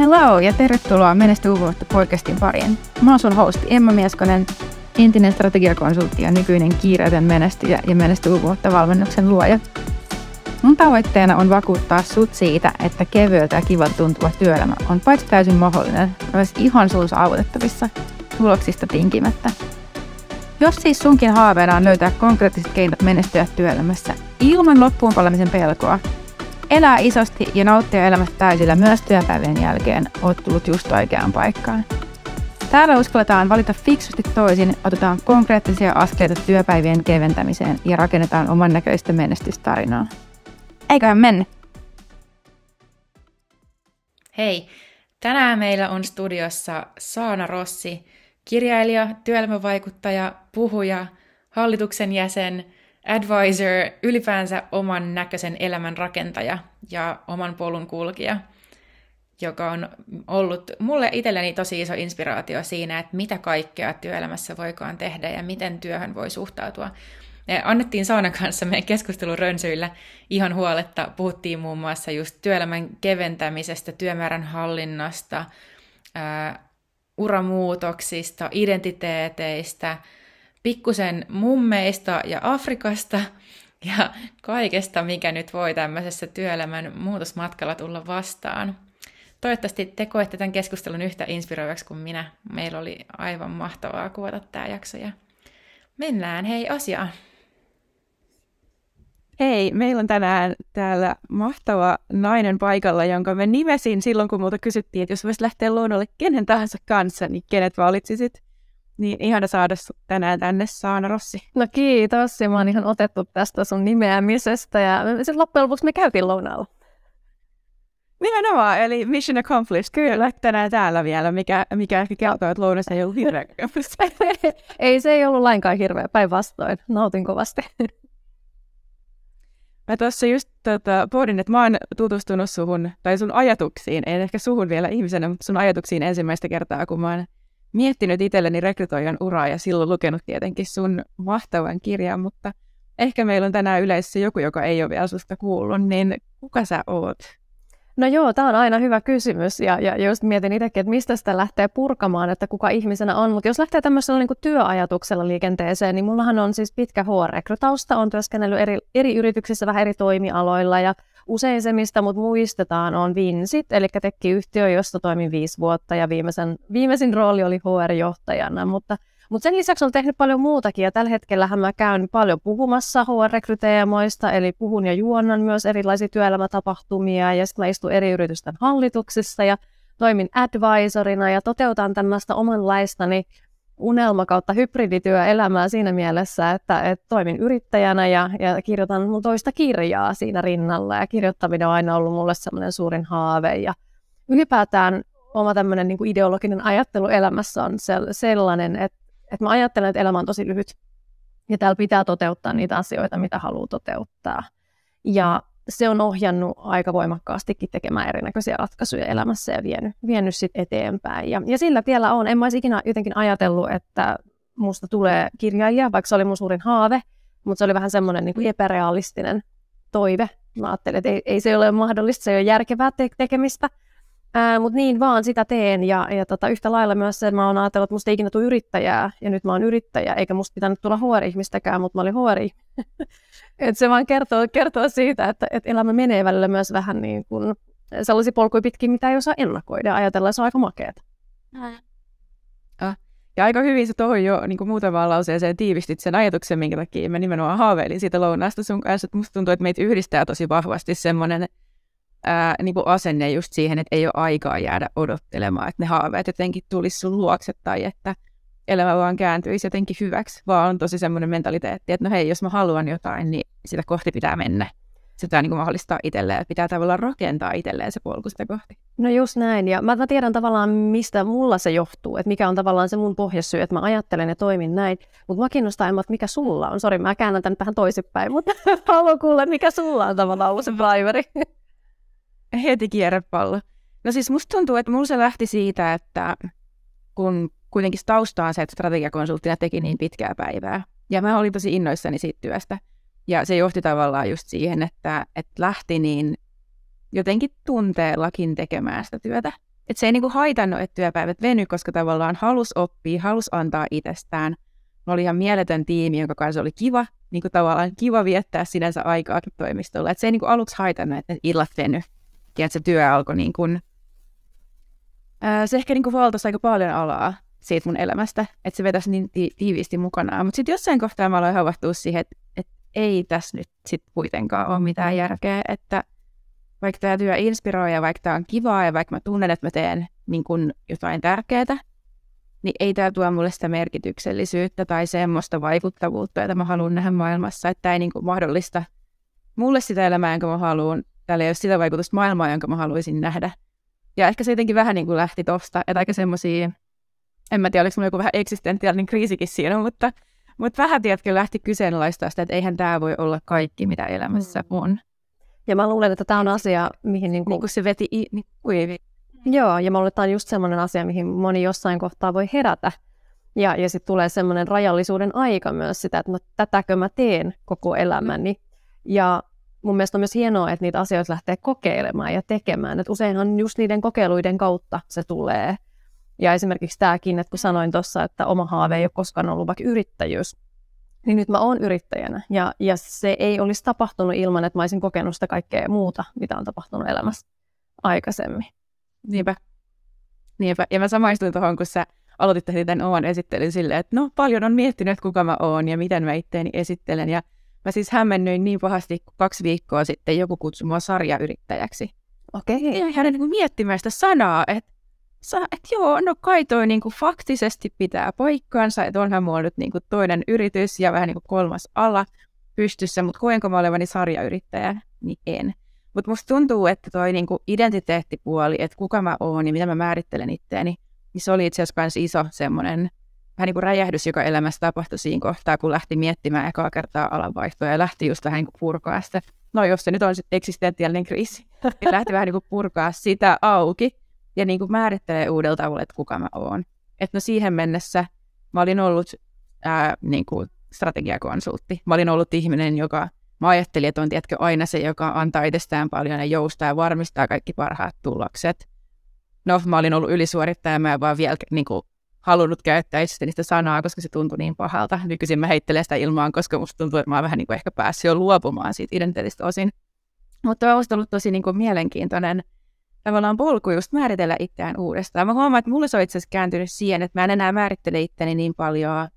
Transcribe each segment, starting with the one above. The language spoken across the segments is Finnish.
Hello ja tervetuloa Menesty uutta podcastin pariin. Mä oon sun hosti Emma Mieskonen, entinen strategiakonsultti ja nykyinen kiireetön menestyjä ja Menesty uutta valmennuksen luoja. Mun tavoitteena on vakuuttaa sut siitä, että kevyeltä ja kivalta tuntuva työelämä on paitsi täysin mahdollinen, myös ihan sun saavutettavissa tuloksista tinkimättä. Jos siis sunkin haaveena on löytää konkreettiset keinot menestyä työelämässä ilman loppuun palamisen pelkoa, elää isosti ja nauttia elämästä täysillä myös työpäivien jälkeen, oot tullut just oikeaan paikkaan. Täällä uskalletaan valita fiksusti toisin, otetaan konkreettisia askeleita työpäivien keventämiseen ja rakennetaan oman näköistä menestystarinaa. Eiköhän mennä! Hei! Tänään meillä on studiossa Saana Rossi, kirjailija, työelämävaikuttaja, puhuja, hallituksen jäsen, advisor, ylipäänsä oman näköisen elämän rakentaja ja oman polun kulkija, joka on ollut mulle itselleni tosi iso inspiraatio siinä, että mitä kaikkea työelämässä voikaan tehdä ja miten työhön voi suhtautua. Annettiin Saanan kanssa meidän keskustelun rönsyillä ihan huoletta. Puhuttiin muun muassa just työelämän keventämisestä, työmäärän hallinnasta, ää, uramuutoksista, identiteeteistä, pikkusen mummeista ja Afrikasta ja kaikesta, mikä nyt voi tämmöisessä työelämän muutosmatkalla tulla vastaan. Toivottavasti te koette tämän keskustelun yhtä inspiroivaksi kuin minä. Meillä oli aivan mahtavaa kuvata tämä jakso ja mennään hei asiaan. Hei, meillä on tänään täällä mahtava nainen paikalla, jonka mä nimesin silloin, kun multa kysyttiin, että jos voisit lähteä luonnolle kenen tahansa kanssa, niin kenet valitsisit? Niin ihana saada tänään tänne, Saana Rossi. No kiitos, ja mä oon ihan otettu tästä sun nimeämisestä, ja sitten loppujen lopuksi me käytiin lounaalla. Nimenomaan, eli mission accomplished. Kyllä, tänään täällä vielä, mikä, mikä ehkä kertoo, että lounas ei ollut hirveä Ei, se ei ollut lainkaan hirveä, päinvastoin. Nautin kovasti. Mä tuossa just tota, pohdin, että mä oon tutustunut suhun, tai sun ajatuksiin, en ehkä suhun vielä ihmisenä, mutta sun ajatuksiin ensimmäistä kertaa, kun mä oon miettinyt itselleni rekrytoijan uraa ja silloin lukenut tietenkin sun mahtavan kirjan, mutta ehkä meillä on tänään yleisössä joku, joka ei ole vielä susta kuullut, niin kuka sä oot? No joo, tämä on aina hyvä kysymys ja, ja just mietin itsekin, että mistä sitä lähtee purkamaan, että kuka ihmisenä on. Mutta jos lähtee tämmöisellä niin työajatuksella liikenteeseen, niin mullahan on siis pitkä HR-rekrytausta, on työskennellyt eri, eri yrityksissä vähän eri toimialoilla ja usein se, mistä mut muistetaan, on Vinsit, eli tekki-yhtiö, josta toimin viisi vuotta ja viimeisen, viimeisin rooli oli HR-johtajana, mutta mutta sen lisäksi olen tehnyt paljon muutakin ja tällä hetkellä mä käyn paljon puhumassa HR-rekryteemoista, eli puhun ja juonnan myös erilaisia työelämätapahtumia ja sitten mä istun eri yritysten hallituksissa ja toimin advisorina ja toteutan tämmöistä omanlaistani unelma kautta hybridityöelämää siinä mielessä, että, että toimin yrittäjänä ja, ja kirjoitan mun toista kirjaa siinä rinnalla. Ja kirjoittaminen on aina ollut mulle semmoinen suurin haave. Ja ylipäätään oma tämmöinen niin ideologinen ajattelu elämässä on sellainen, että että mä ajattelen, että elämä on tosi lyhyt. Ja täällä pitää toteuttaa niitä asioita, mitä haluaa toteuttaa. Ja se on ohjannut aika voimakkaastikin tekemään erinäköisiä ratkaisuja elämässä ja vienyt, vienyt sit eteenpäin. Ja, ja sillä vielä on. En mä olisi ikinä jotenkin ajatellut, että musta tulee kirjailija, vaikka se oli mun suurin haave, mutta se oli vähän semmoinen niin epärealistinen toive. Mä ajattelin, että ei, ei se ole mahdollista, se ei ole järkevää te- tekemistä. Mutta niin vaan sitä teen ja, ja tota, yhtä lailla myös se, että mä oon ajatellut, että musta ei ikinä tule yrittäjää ja nyt mä oon yrittäjä, eikä musta pitänyt tulla HR-ihmistäkään, mutta mä olin HR. et se vaan kertoo, kertoo siitä, että, että elämä menee välillä myös vähän niin kuin sellaisia polkuja pitkin, mitä ei osaa ennakoida ja ajatella, se on aika makeeta. Ah. Ja aika hyvin se tuohon jo niin muutamaan lauseeseen tiivistit sen ajatuksen, minkä takia mä nimenomaan haaveilin siitä lounaasta sun kanssa. Että musta tuntuu, että meitä yhdistää tosi vahvasti semmoinen ää, niin kuin asenne just siihen, että ei ole aikaa jäädä odottelemaan, että ne haaveet jotenkin tulisi sun luokse tai että elämä vaan kääntyisi jotenkin hyväksi, vaan on tosi semmoinen mentaliteetti, että no hei, jos mä haluan jotain, niin sitä kohti pitää mennä. Se pitää niin kuin mahdollistaa itselleen, pitää tavallaan rakentaa itselleen se polku sitä kohti. No just näin, ja mä, mä tiedän tavallaan, mistä mulla se johtuu, että mikä on tavallaan se mun pohjasyy, että mä ajattelen ja toimin näin, mutta mä kiinnostaa, että mikä sulla on. Sori, mä käännän tämän vähän toisinpäin, mutta haluan kuulla, mikä sulla on tavallaan ollut se driveri. heti kierrepallo. No siis musta tuntuu, että mulla se lähti siitä, että kun kuitenkin tausta on se, että strategiakonsulttina teki niin pitkää päivää. Ja mä olin tosi innoissani siitä työstä. Ja se johti tavallaan just siihen, että, että lähti niin jotenkin tunteellakin tekemään sitä työtä. että se ei niinku haitannut, että työpäivät veny, koska tavallaan halus oppia, halus antaa itsestään. Mä oli ihan mieletön tiimi, jonka kanssa oli kiva, niinku tavallaan kiva viettää sinänsä aikaa toimistolla. Että se ei niinku aluksi haitannut, että illat veny ja että se työ alkoi niin kuin, se ehkä niin kuin valtasi aika paljon alaa siitä mun elämästä, että se vetäisi niin ti- tiiviisti mukanaan. Mutta sitten jossain kohtaa mä aloin havahtua siihen, että, että ei tässä nyt sit kuitenkaan ole mitään järkeä, että vaikka tämä työ inspiroi ja vaikka tämä on kivaa ja vaikka mä tunnen, että mä teen niin kun jotain tärkeää, niin ei tämä tuo mulle sitä merkityksellisyyttä tai semmoista vaikuttavuutta, jota mä haluan nähdä maailmassa, että tämä ei niin mahdollista mulle sitä elämää, jonka mä haluan, täällä ei ole sitä vaikutusta maailmaa, jonka mä haluaisin nähdä. Ja ehkä se jotenkin vähän niin kuin lähti tosta, että aika semmoisia, en mä tiedä, oliko mulla joku vähän eksistentiaalinen kriisikin siinä, mutta, mutta vähän tiedätkö lähti kyseenalaistaa sitä, että eihän tämä voi olla kaikki, mitä elämässä mm. on. Ja mä luulen, että tämä on asia, mihin... Niin kuin... niin kuin se veti i, niin kuivi. Joo, ja mä luulen, että tämä on just semmoinen asia, mihin moni jossain kohtaa voi herätä. Ja, ja sitten tulee semmoinen rajallisuuden aika myös sitä, että no, tätäkö mä teen koko elämäni. Ja mun mielestä on myös hienoa, että niitä asioita lähtee kokeilemaan ja tekemään. Et useinhan just niiden kokeiluiden kautta se tulee. Ja esimerkiksi tämäkin, että kun sanoin tuossa, että oma haave ei ole koskaan ollut vaikka yrittäjyys, niin nyt mä oon yrittäjänä. Ja, ja se ei olisi tapahtunut ilman, että mä olisin kokenut sitä kaikkea muuta, mitä on tapahtunut elämässä aikaisemmin. Niinpä. Niinpä. Ja mä samaistuin tuohon, kun sä aloitit tämän oman esittelyn silleen, että no paljon on miettinyt, että kuka mä oon ja miten mä itteeni esittelen. Ja Mä siis hämmennyin niin pahasti, kun kaksi viikkoa sitten joku kutsui mua sarjayrittäjäksi. Okei. Okay. Ja hän niin miettimään sitä sanaa, että et joo, no kai toi niin kuin faktisesti pitää paikkaansa, että onhan mulla nyt niin kuin toinen yritys ja vähän niin kuin kolmas ala pystyssä, mutta koenko mä olevani sarjayrittäjä, niin en. Mutta musta tuntuu, että toi niin kuin identiteettipuoli, että kuka mä oon ja mitä mä määrittelen itteeni, niin se oli itse asiassa myös iso semmoinen vähän niin räjähdys, joka elämässä tapahtui siinä kohtaa, kun lähti miettimään ekaa kertaa alanvaihtoa ja lähti just vähän niin purkaa sitä. No jos se nyt on sitten eksistentiaalinen kriisi, niin lähti vähän niin purkaa sitä auki ja niin kuin määrittelee uudella tavalla, että kuka mä oon. Että no siihen mennessä mä olin ollut ää, niin kuin strategiakonsultti. Mä olin ollut ihminen, joka mä ajattelin, että on tiedätkö, aina se, joka antaa itsestään paljon ja joustaa ja varmistaa kaikki parhaat tulokset. No, mä olin ollut ylisuorittaja, mä en vaan vielä niin kuin, halunnut käyttää itsestäni sitä sanaa, koska se tuntui niin pahalta. Nykyisin mä heittelen sitä ilmaan, koska musta tuntuu, että mä oon vähän niin kuin ehkä päässyt jo luopumaan siitä identiteetistä osin. Mutta on ollut tosi niin kuin mielenkiintoinen tavallaan polku just määritellä itseään uudestaan. Mä huomaan, että mulle se on itse asiassa kääntynyt siihen, että mä en enää määrittele itteni niin paljon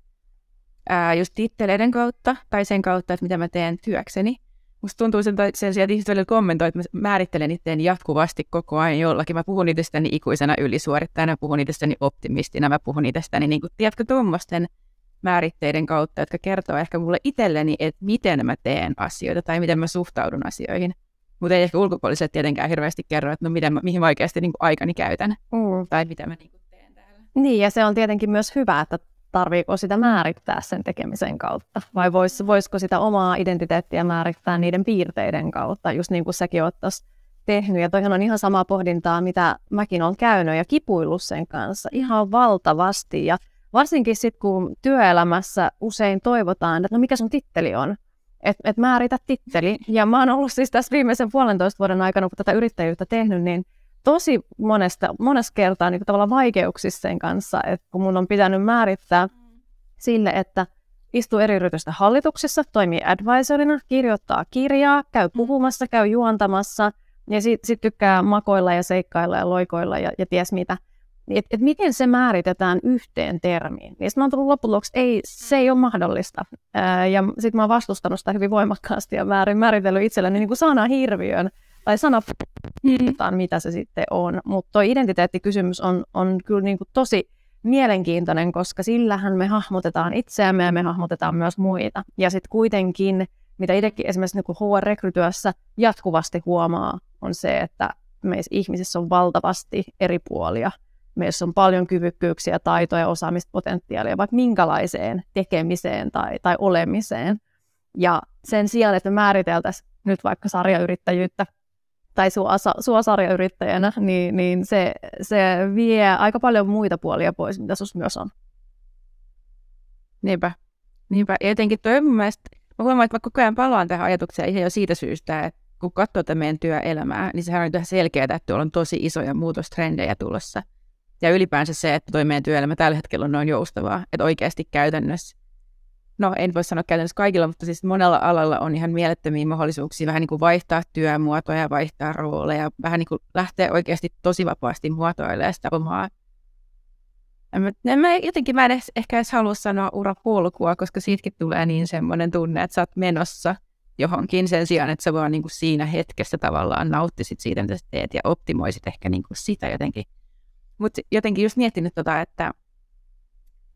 ää, just titteleiden kautta tai sen kautta, että mitä mä teen työkseni, Musta tuntuu sen, sen sijaan, että ihmiset välillä kommentoi, että mä määrittelen itseäni jatkuvasti koko ajan jollakin. Mä puhun itsestäni ikuisena ylisuorittajana, mä puhun itsestäni optimistina, mä puhun itsestäni, niin kuin, tiedätkö, tuommoisten määritteiden kautta, jotka kertoo ehkä mulle itselleni, että miten mä teen asioita tai miten mä suhtaudun asioihin. Mutta ei ehkä ulkopuoliset tietenkään hirveästi kerro, että no miten mä, mihin mä oikeasti niin kuin aikani käytän mm. tai mitä mä niin kuin teen täällä. Niin, ja se on tietenkin myös hyvä, että tarviiko sitä määrittää sen tekemisen kautta? Vai vois, voisiko sitä omaa identiteettiä määrittää niiden piirteiden kautta, just niin kuin säkin oot tehnyt. Ja toihan on ihan samaa pohdintaa, mitä mäkin olen käynyt ja kipuillut sen kanssa ihan valtavasti. Ja varsinkin sitten, kun työelämässä usein toivotaan, että no mikä sun titteli on, että et määritä titteli. Ja mä oon ollut siis tässä viimeisen puolentoista vuoden aikana, kun tätä yrittäjyyttä tehnyt, niin tosi monesta, monesta kertaa niin tavallaan vaikeuksissa sen kanssa, että kun mun on pitänyt määrittää sille, että istuu eri yritysten hallituksessa, toimii advisorina, kirjoittaa kirjaa, käy puhumassa, käy juontamassa ja sitten sit tykkää makoilla ja seikkailla ja loikoilla ja, ja ties mitä. Et, et miten se määritetään yhteen termiin? Niin mä oon tullut loppujen ei, se ei ole mahdollista. Ää, ja sitten mä oon vastustanut sitä hyvin voimakkaasti ja määrin, määritellyt itselleni niin kuin sana hirviön tai sana mm. mitä se sitten on. Mutta tuo identiteettikysymys on, on kyllä niin kuin tosi mielenkiintoinen, koska sillähän me hahmotetaan itseämme ja me hahmotetaan myös muita. Ja sitten kuitenkin, mitä itsekin esimerkiksi niin HR-rekrytyössä jatkuvasti huomaa, on se, että meissä ihmisissä on valtavasti eri puolia. Meissä on paljon kyvykkyyksiä, taitoja, osaamispotentiaalia, vaikka minkälaiseen tekemiseen tai, tai olemiseen. Ja sen sijaan, että me määriteltäisiin nyt vaikka sarjayrittäjyyttä tai sua, sua sarjayrittäjänä, niin, niin se, se vie aika paljon muita puolia pois, mitä sus myös on. Niinpä. Niinpä. Ja etenkin toi mun mielestä, mä huomaan, että mä koko ajan palaan tähän ajatukseen ihan jo siitä syystä, että kun katsoo tätä meidän työelämää, niin sehän on ihan selkeää, että tuolla on tosi isoja muutostrendejä tulossa. Ja ylipäänsä se, että toi meidän työelämä tällä hetkellä on noin joustavaa, että oikeasti käytännössä, no en voi sanoa käytännössä kaikilla, mutta siis monella alalla on ihan mielettömiä mahdollisuuksia vähän niin kuin vaihtaa työmuotoja, vaihtaa rooleja, vähän niin kuin lähteä oikeasti tosi vapaasti muotoilemaan sitä omaa en mä, jotenkin mä en edes, ehkä edes halua sanoa urapolkua, koska siitäkin tulee niin semmoinen tunne, että sä oot menossa johonkin sen sijaan, että sä vaan niin kuin siinä hetkessä tavallaan nauttisit siitä, mitä sä teet ja optimoisit ehkä niin kuin sitä jotenkin. Mutta jotenkin just miettinyt tota, että,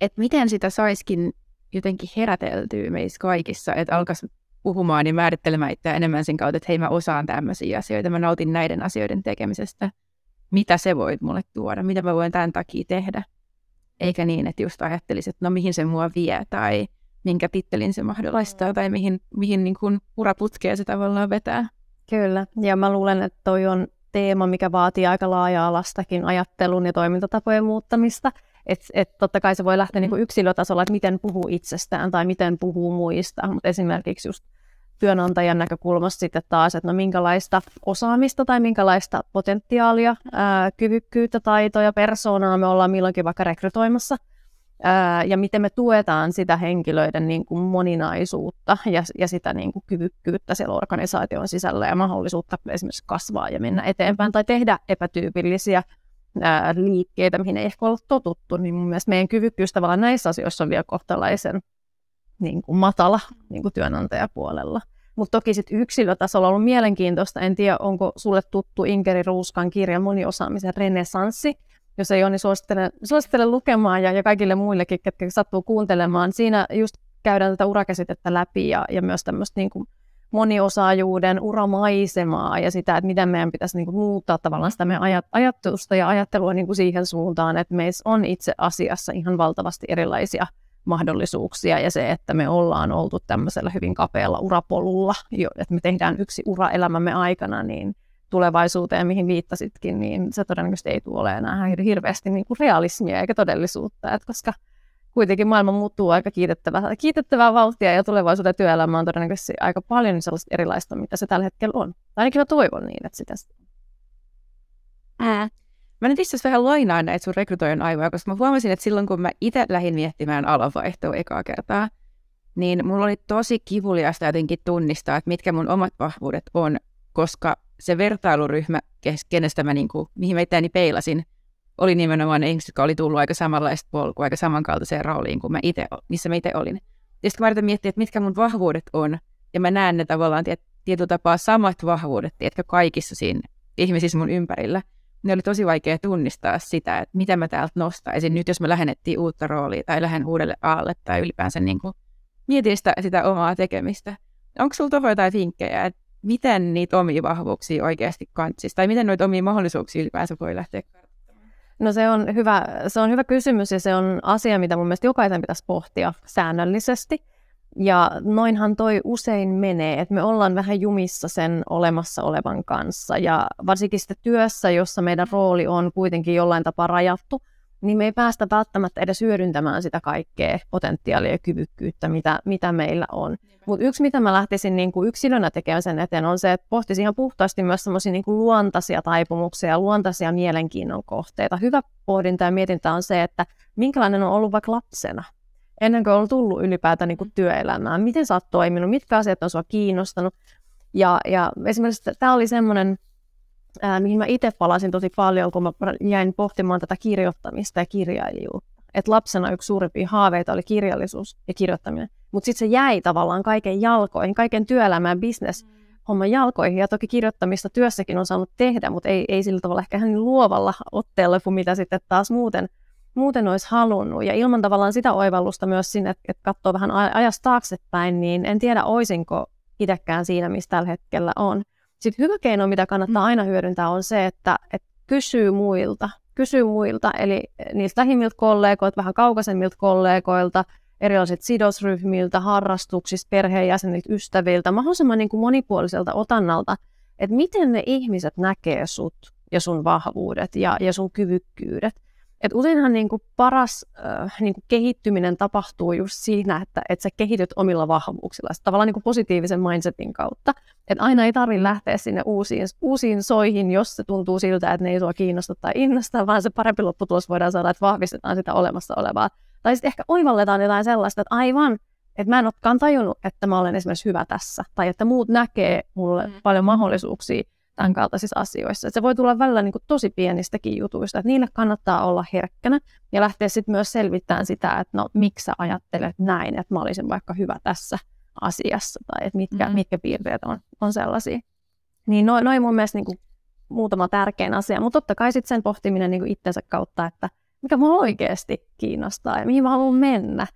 että miten sitä saiskin jotenkin heräteltyä meissä kaikissa, että alkaisi puhumaan ja määrittelemään itseä enemmän sen kautta, että hei mä osaan tämmöisiä asioita, mä nautin näiden asioiden tekemisestä. Mitä se voit mulle tuoda, mitä mä voin tämän takia tehdä. Eikä niin, että just ajattelisit, että no mihin se mua vie tai minkä tittelin se mahdollistaa tai mihin, mihin niin kuin uraputkea se tavallaan vetää. Kyllä, ja mä luulen, että toi on teema, mikä vaatii aika laaja-alastakin ajattelun ja toimintatapojen muuttamista. Että et totta kai se voi lähteä niin kuin yksilötasolla, että miten puhuu itsestään tai miten puhuu muista, mutta esimerkiksi just työnantajan näkökulmasta sitten taas, että no minkälaista osaamista tai minkälaista potentiaalia, ää, kyvykkyyttä, taitoja, persoonaa me ollaan milloinkin vaikka rekrytoimassa, ää, ja miten me tuetaan sitä henkilöiden niin kuin moninaisuutta ja, ja sitä niin kuin kyvykkyyttä siellä organisaation sisällä ja mahdollisuutta esimerkiksi kasvaa ja mennä eteenpäin tai tehdä epätyypillisiä ää, liikkeitä, mihin ei ehkä olla totuttu, niin mun mielestä meidän kyvykkyys tavallaan näissä asioissa on vielä kohtalaisen niin kuin matala niin kuin työnantajapuolella. Mutta toki sitten yksilötasolla on ollut mielenkiintoista. En tiedä, onko sulle tuttu Inkeri Ruuskan kirja Moniosaamisen renesanssi. Jos ei ole, niin suosittelen, suosittelen lukemaan ja, ja kaikille muillekin, ketkä sattuu kuuntelemaan. Siinä just käydään tätä urakäsitettä läpi ja, ja myös tämmöistä niin kuin moniosaajuuden uramaisemaa ja sitä, että miten meidän pitäisi niin kuin muuttaa tavallaan sitä meidän ajatusta ja ajattelua niin kuin siihen suuntaan, että meissä on itse asiassa ihan valtavasti erilaisia mahdollisuuksia ja se, että me ollaan oltu tämmöisellä hyvin kapealla urapolulla, että me tehdään yksi ura elämämme aikana, niin tulevaisuuteen, mihin viittasitkin, niin se todennäköisesti ei tule enää hirveästi niin kuin realismia eikä todellisuutta, että koska kuitenkin maailma muuttuu aika kiitettävää, kiitettävää vauhtia ja tulevaisuuden työelämä on todennäköisesti aika paljon sellaista erilaista, mitä se tällä hetkellä on. Tai ainakin mä toivon niin, että sitä Ää. Mä nyt itse asiassa vähän lainaan näitä sun rekrytoijan aivoja, koska mä huomasin, että silloin kun mä itse lähdin miettimään alanvaihtoa ekaa kertaa, niin mulla oli tosi kivuliasta jotenkin tunnistaa, että mitkä mun omat vahvuudet on, koska se vertailuryhmä, kenestä mä niinku, mihin mä itseäni peilasin, oli nimenomaan ne ihmiset, jotka oli tullut aika samanlaista polkua, aika samankaltaiseen rooliin kuin mä ite, missä mä itse olin. Ja sitten mä yritän miettiä, että mitkä mun vahvuudet on, ja mä näen ne tavallaan tiet, tietyllä tapaa samat vahvuudet, tiedätkö, kaikissa siinä ihmisissä mun ympärillä – ne oli tosi vaikea tunnistaa sitä, että mitä mä täältä nostaisin. Nyt jos me lähennettiin uutta roolia tai lähden uudelle aalle tai ylipäänsä niin kuin mietin sitä, sitä omaa tekemistä. Onko sulla tuohon jotain vinkkejä, että miten niitä omia vahvuuksia oikeasti kantsisi tai miten noita omia mahdollisuuksia ylipäänsä voi lähteä No se on, hyvä, se on hyvä kysymys ja se on asia, mitä mun mielestä jokaisen pitäisi pohtia säännöllisesti. Ja noinhan toi usein menee, että me ollaan vähän jumissa sen olemassa olevan kanssa. Ja varsinkin sitten työssä, jossa meidän rooli on kuitenkin jollain tapaa rajattu, niin me ei päästä välttämättä edes hyödyntämään sitä kaikkea potentiaalia ja kyvykkyyttä, mitä, mitä meillä on. Mutta yksi, mitä mä lähtisin niin kuin yksilönä tekemään sen eteen, on se, että pohtisin ihan puhtaasti myös semmoisia niin luontaisia taipumuksia ja luontaisia mielenkiinnon kohteita. Hyvä pohdinta ja mietintä on se, että minkälainen on ollut vaikka lapsena ennen kuin on tullut ylipäätään niin kuin työelämään. Miten sä oot toiminut, mitkä asiat on sua kiinnostanut. Ja, ja esimerkiksi tämä oli semmoinen, ää, mihin mä itse palasin tosi paljon, kun mä jäin pohtimaan tätä kirjoittamista ja kirjailijuutta. Et lapsena yksi suurimpia haaveita oli kirjallisuus ja kirjoittaminen. Mutta sitten se jäi tavallaan kaiken jalkoihin, kaiken työelämään, business homman jalkoihin. Ja toki kirjoittamista työssäkin on saanut tehdä, mutta ei, ei sillä tavalla ehkä niin luovalla otteella kuin mitä sitten taas muuten – muuten olisi halunnut. Ja ilman tavallaan sitä oivallusta myös sinne, että, että katsoo vähän ajasta taaksepäin, niin en tiedä, oisinko itsekään siinä, missä tällä hetkellä on. Sitten hyvä keino, mitä kannattaa mm. aina hyödyntää, on se, että, että kysyy muilta. Kysyy muilta, eli niiltä lähimmiltä kollegoilta, vähän kaukaisemmilta kollegoilta, erilaisilta sidosryhmiltä, harrastuksista, perheenjäseniltä, ystäviltä, mahdollisimman niin kuin monipuoliselta otannalta, että miten ne ihmiset näkee sut ja sun vahvuudet ja, ja sun kyvykkyydet. Et useinhan niin kuin paras äh, niin kuin kehittyminen tapahtuu just siinä, että, että sä kehityt omilla vahvuuksilla, tavallaan niin kuin positiivisen mindsetin kautta. Että aina ei tarvitse lähteä sinne uusiin, uusiin soihin, jos se tuntuu siltä, että ne ei sua kiinnosta tai innosta, vaan se parempi lopputulos voidaan saada, että vahvistetaan sitä olemassa olevaa. Tai sitten ehkä oivalletaan jotain sellaista, että aivan, että mä en olekaan tajunnut, että mä olen esimerkiksi hyvä tässä, tai että muut näkee mulle mm. paljon mahdollisuuksia tämän kaltaisissa asioissa. Että se voi tulla välillä niin kuin tosi pienistäkin jutuista, että niille kannattaa olla herkkänä ja lähteä sitten myös selvittämään sitä, että no miksi sä ajattelet näin, että mä olisin vaikka hyvä tässä asiassa tai että mitkä, mm-hmm. mitkä piirteet on, on sellaisia. Niin noin noi mun mielestä niin kuin muutama tärkein asia, mutta totta kai sitten sen pohtiminen niin kuin itsensä kautta, että mikä mua oikeasti kiinnostaa ja mihin mä haluan mennä.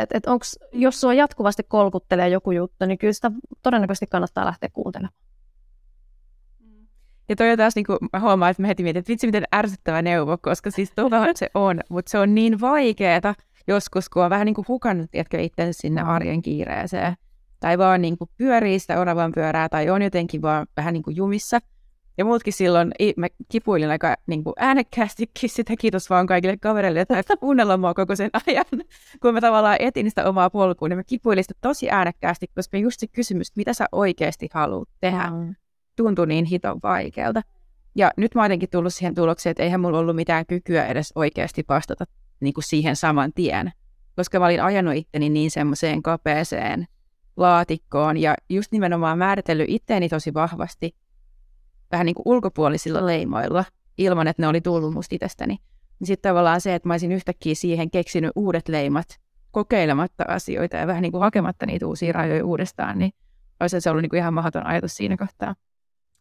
Että et onks, jos sua jatkuvasti kolkuttelee joku juttu, niin kyllä sitä todennäköisesti kannattaa lähteä kuuntelemaan. Ja toi on taas, niin kuin, mä huomaan, että mä heti mietin, että vitsi miten ärsyttävä neuvo, koska siis tuolla se on, mutta se on niin vaikeeta joskus, kun on vähän niin kuin hukannut tiedätkö, itsensä sinne arjen kiireeseen. Tai vaan niin kuin pyörii sitä oravan pyörää tai on jotenkin vaan vähän niin kuin jumissa. Ja muutkin silloin, mä kipuilin aika niin kuin äänekkäästikin sitä, kiitos vaan kaikille kavereille, että kuunnella mua koko sen ajan. Kun mä tavallaan etin sitä omaa polkua, niin mä kipuilin sitä tosi äänekkäästi, koska just se kysymys, mitä sä oikeasti haluat tehdä. Mm tuntui niin hiton vaikealta. Ja nyt mä oon jotenkin tullut siihen tulokseen, että eihän mulla ollut mitään kykyä edes oikeasti vastata niin kuin siihen saman tien. Koska mä olin ajanut itteni niin semmoiseen kapeeseen laatikkoon ja just nimenomaan määritellyt itteeni tosi vahvasti vähän niin kuin ulkopuolisilla leimoilla, ilman että ne oli tullut musta itsestäni. Niin sitten tavallaan se, että mä olisin yhtäkkiä siihen keksinyt uudet leimat, kokeilematta asioita ja vähän niin kuin hakematta niitä uusia rajoja uudestaan, niin olisi se ollut niin kuin ihan mahdoton ajatus siinä kohtaa.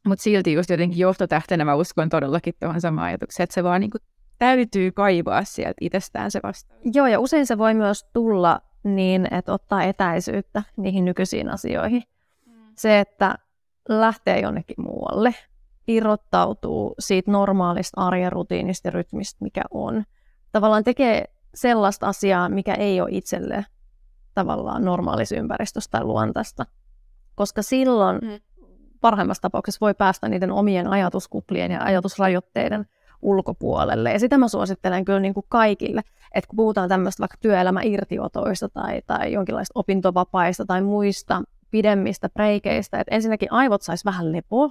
Mutta silti just jotenkin johtotähtenä mä uskon todellakin tuohon samaan ajatukseen, että se vaan niin kuin täytyy kaivaa sieltä itsestään se vasta. Joo, ja usein se voi myös tulla niin, että ottaa etäisyyttä niihin nykyisiin asioihin. Mm. Se, että lähtee jonnekin muualle, irrottautuu siitä normaalista arjen rutiinista ja rytmistä, mikä on. Tavallaan tekee sellaista asiaa, mikä ei ole itselle tavallaan normaalissa ympäristössä tai luontaista. Koska silloin mm parhaimmassa tapauksessa voi päästä niiden omien ajatuskuplien ja ajatusrajoitteiden ulkopuolelle. Ja sitä mä suosittelen kyllä niin kuin kaikille, että kun puhutaan tämmöistä vaikka työelämäirtiotoista tai, tai jonkinlaista opintovapaista tai muista pidemmistä breikeistä, että ensinnäkin aivot sais vähän lepoa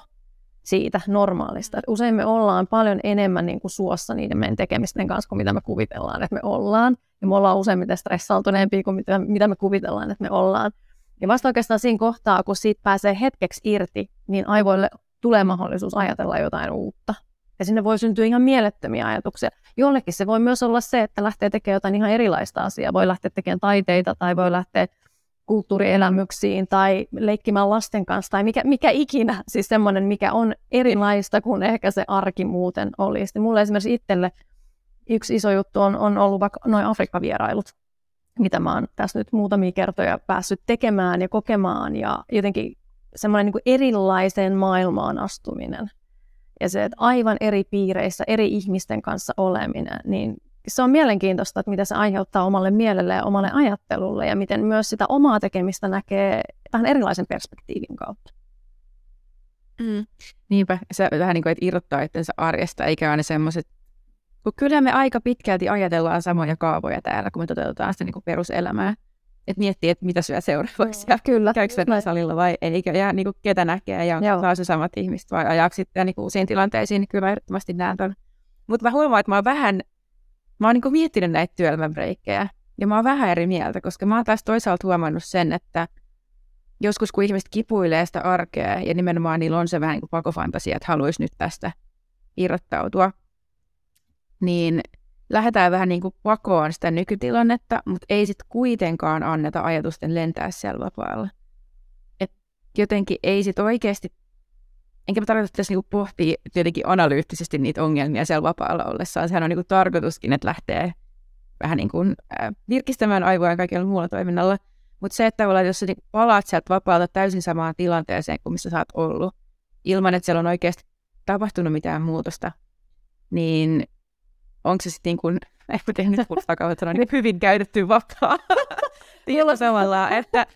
siitä normaalista. Että usein me ollaan paljon enemmän niin kuin suossa niiden meidän tekemisten kanssa kuin mitä me kuvitellaan, että me ollaan. Ja me ollaan useimmiten stressautuneempia kuin mitä, mitä me kuvitellaan, että me ollaan. Ja vasta oikeastaan siinä kohtaa, kun siitä pääsee hetkeksi irti, niin aivoille tulee mahdollisuus ajatella jotain uutta. Ja sinne voi syntyä ihan mielettömiä ajatuksia. Jollekin se voi myös olla se, että lähtee tekemään jotain ihan erilaista asiaa. Voi lähteä tekemään taiteita tai voi lähteä kulttuurielämyksiin tai leikkimään lasten kanssa tai mikä, mikä ikinä, siis semmoinen, mikä on erilaista kuin ehkä se arki muuten olisi. Mulle esimerkiksi itselle yksi iso juttu on, on ollut vaikka noin Afrikka-vierailut mitä mä oon tässä nyt muutamia kertoja päässyt tekemään ja kokemaan ja jotenkin semmoinen niin erilaiseen maailmaan astuminen. Ja se, että aivan eri piireissä, eri ihmisten kanssa oleminen, niin se on mielenkiintoista, että mitä se aiheuttaa omalle mielelle ja omalle ajattelulle ja miten myös sitä omaa tekemistä näkee vähän erilaisen perspektiivin kautta. Mm. Niinpä, se vähän niin kuin, että irrottaa itsensä arjesta, eikä aina semmoiset kun kyllä me aika pitkälti ajatellaan samoja kaavoja täällä, kun me toteutetaan sitä niin kuin peruselämää. Että miettii, että mitä syö seuraavaksi ja kyllä, käykö se salilla vai eikö, ja niin kuin ketä näkee ja saa se samat ihmiset vai ajaako sitten niin uusiin tilanteisiin, niin kyllä ehdottomasti näen ton. Mutta mä huomaan, että mä oon vähän, mä oon niin kuin miettinyt näitä työelämän breikkejä ja mä oon vähän eri mieltä, koska mä oon taas toisaalta huomannut sen, että joskus kun ihmiset kipuilee sitä arkea ja nimenomaan niillä on se vähän niin kuin pakofantasia, että haluaisi nyt tästä irrottautua, niin lähdetään vähän niin kuin pakoon sitä nykytilannetta, mutta ei sitten kuitenkaan anneta ajatusten lentää siellä vapaalla. Et jotenkin ei sitten oikeasti, enkä mä tarkoita, tässä niinku pohtii tietenkin analyyttisesti niitä ongelmia siellä vapaalla ollessaan. Sehän on niinku tarkoituskin, että lähtee vähän niin kuin, äh, virkistämään aivoja kaikilla muulla toiminnalla. Mutta se, että jos sä niinku palaat sieltä vapaalta täysin samaan tilanteeseen kuin missä sä oot ollut, ilman että siellä on oikeasti tapahtunut mitään muutosta, niin onko se sitten niin kuin, en mä tiedä nyt kuulostaa kauan, niin hyvin käytetty vapaa. Tilo samalla, että...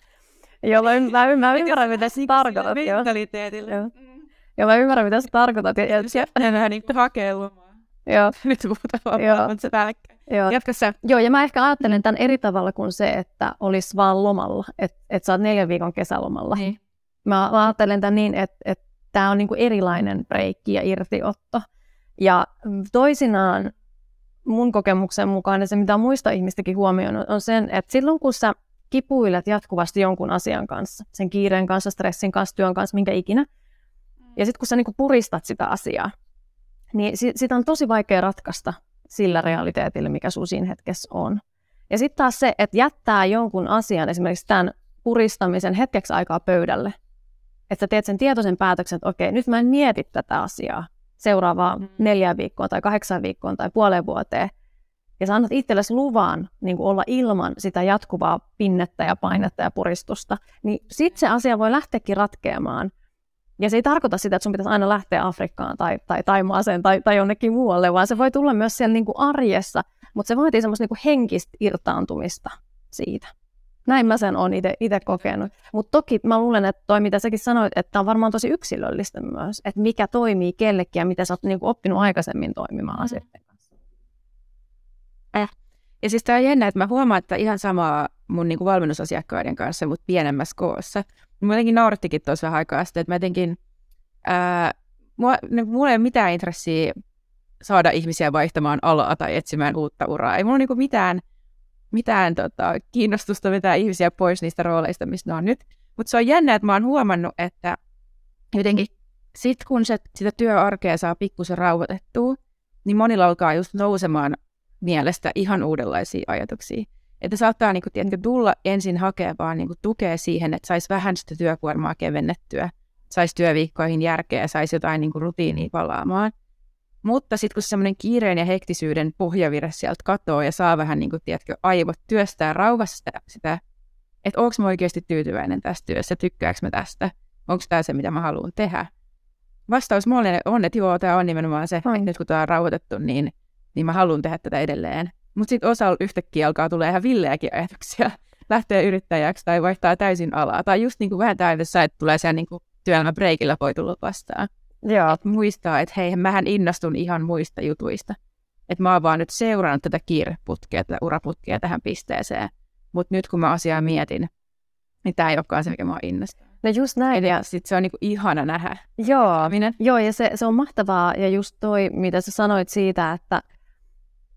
Joo, mä, mä, mä ymmärrän, mitä sä tarkoitat. Mentaliteetillä. Joo. Mm. Joo, mä ymmärrän, mitä sä tarkoitat. Ja, ja, ja, vähän niin kuin hakee lomaa. Joo, Nyt puhutaan vaan, mutta se päällekkäin. joo. Jatka sä. Joo, ja mä ehkä ajattelen tämän eri tavalla kuin se, että olisi vaan lomalla, että et sä oot neljän viikon kesälomalla. Niin. Mä, mä ajattelen tämän niin, että, että tämä on niinku erilainen breikki ja irtiotto. Ja mm, toisinaan mun kokemuksen mukaan ja se, mitä muista ihmistäkin huomioinut, on sen, että silloin kun sä kipuilet jatkuvasti jonkun asian kanssa, sen kiireen kanssa, stressin kanssa, työn kanssa, minkä ikinä, ja sitten kun sä niinku puristat sitä asiaa, niin si- sitä on tosi vaikea ratkaista sillä realiteetillä, mikä sun siinä hetkessä on. Ja sitten taas se, että jättää jonkun asian, esimerkiksi tämän puristamisen hetkeksi aikaa pöydälle, että sä teet sen tietoisen päätöksen, että okei, nyt mä en mieti tätä asiaa seuraavaa Mm. neljä viikkoa tai kahdeksan viikkoa tai puoleen vuoteen, ja sä annat itsellesi luvan niin kuin olla ilman sitä jatkuvaa pinnettä ja painetta ja puristusta, niin sitten se asia voi lähteäkin ratkeamaan. Ja se ei tarkoita sitä, että sun pitäisi aina lähteä Afrikkaan tai, tai Taimaaseen tai, tai jonnekin muualle, vaan se voi tulla myös siellä niin kuin arjessa, mutta se vaatii semmoista niin kuin henkistä irtaantumista siitä. Näin mä sen olen itse kokenut. Mutta toki mä luulen, että toi mitä säkin sanoit, että on varmaan tosi yksilöllistä myös, että mikä toimii kellekin ja mitä sä oot niin kuin oppinut aikaisemmin toimimaan Mm. asioiden kanssa. Ja siis tämä on jännä, että mä huomaan, että ihan samaa mun niinku valmennusasiakkaiden kanssa, mutta pienemmässä koossa. Mä jotenkin naurattikin tuossa vähän aikaa sitten, että mä jotenkin, ää, mua, niin mulla ei ole mitään intressiä saada ihmisiä vaihtamaan alaa tai etsimään uutta uraa. Ei mulla ole niinku mitään, mitään tota, kiinnostusta vetää ihmisiä pois niistä rooleista, missä ne on nyt. Mutta se on jännä, että mä oon huomannut, että jotenkin sit kun se, sitä työarkea saa pikkusen rauhoitettua, niin monilla alkaa just nousemaan mielestä ihan uudenlaisia ajatuksia. Että saattaa niin kuin, tiedätkö, tulla ensin hakea vaan niin kuin, tukea siihen, että saisi vähän sitä työkuormaa kevennettyä, saisi työviikkoihin järkeä saisi jotain niin kuin, palaamaan. Mutta sitten kun semmoinen kiireen ja hektisyyden pohjavire sieltä katoo ja saa vähän niin kuin, tiedätkö, aivot työstää rauhassa sitä, sitä että onko mä oikeasti tyytyväinen tässä työssä, tykkääkö mä tästä, onko tämä se, mitä mä haluan tehdä. Vastaus mulle on, että joo, tämä on nimenomaan se, että nyt kun tämä on rauhoitettu, niin niin mä haluan tehdä tätä edelleen. Mutta sitten osa yhtäkkiä alkaa tulee ihan villeäkin ajatuksia, lähtee yrittäjäksi tai vaihtaa täysin alaa. Tai just niin kuin vähän täydessä, että tulee siellä niin työelämäbreikillä voi tulla vastaan. Joo, Et muistaa, että hei, mähän innostun ihan muista jutuista. Että mä oon vaan nyt seurannut tätä kiireputkea, tätä uraputkea tähän pisteeseen. Mutta nyt kun mä asiaa mietin, niin tämä ei olekaan se, mikä mä innostaa. no just näin. Eli Ja, sitten se on niinku ihana nähdä. joo, Minä? Joo, ja se, se on mahtavaa, ja just toi, mitä sä sanoit siitä, että,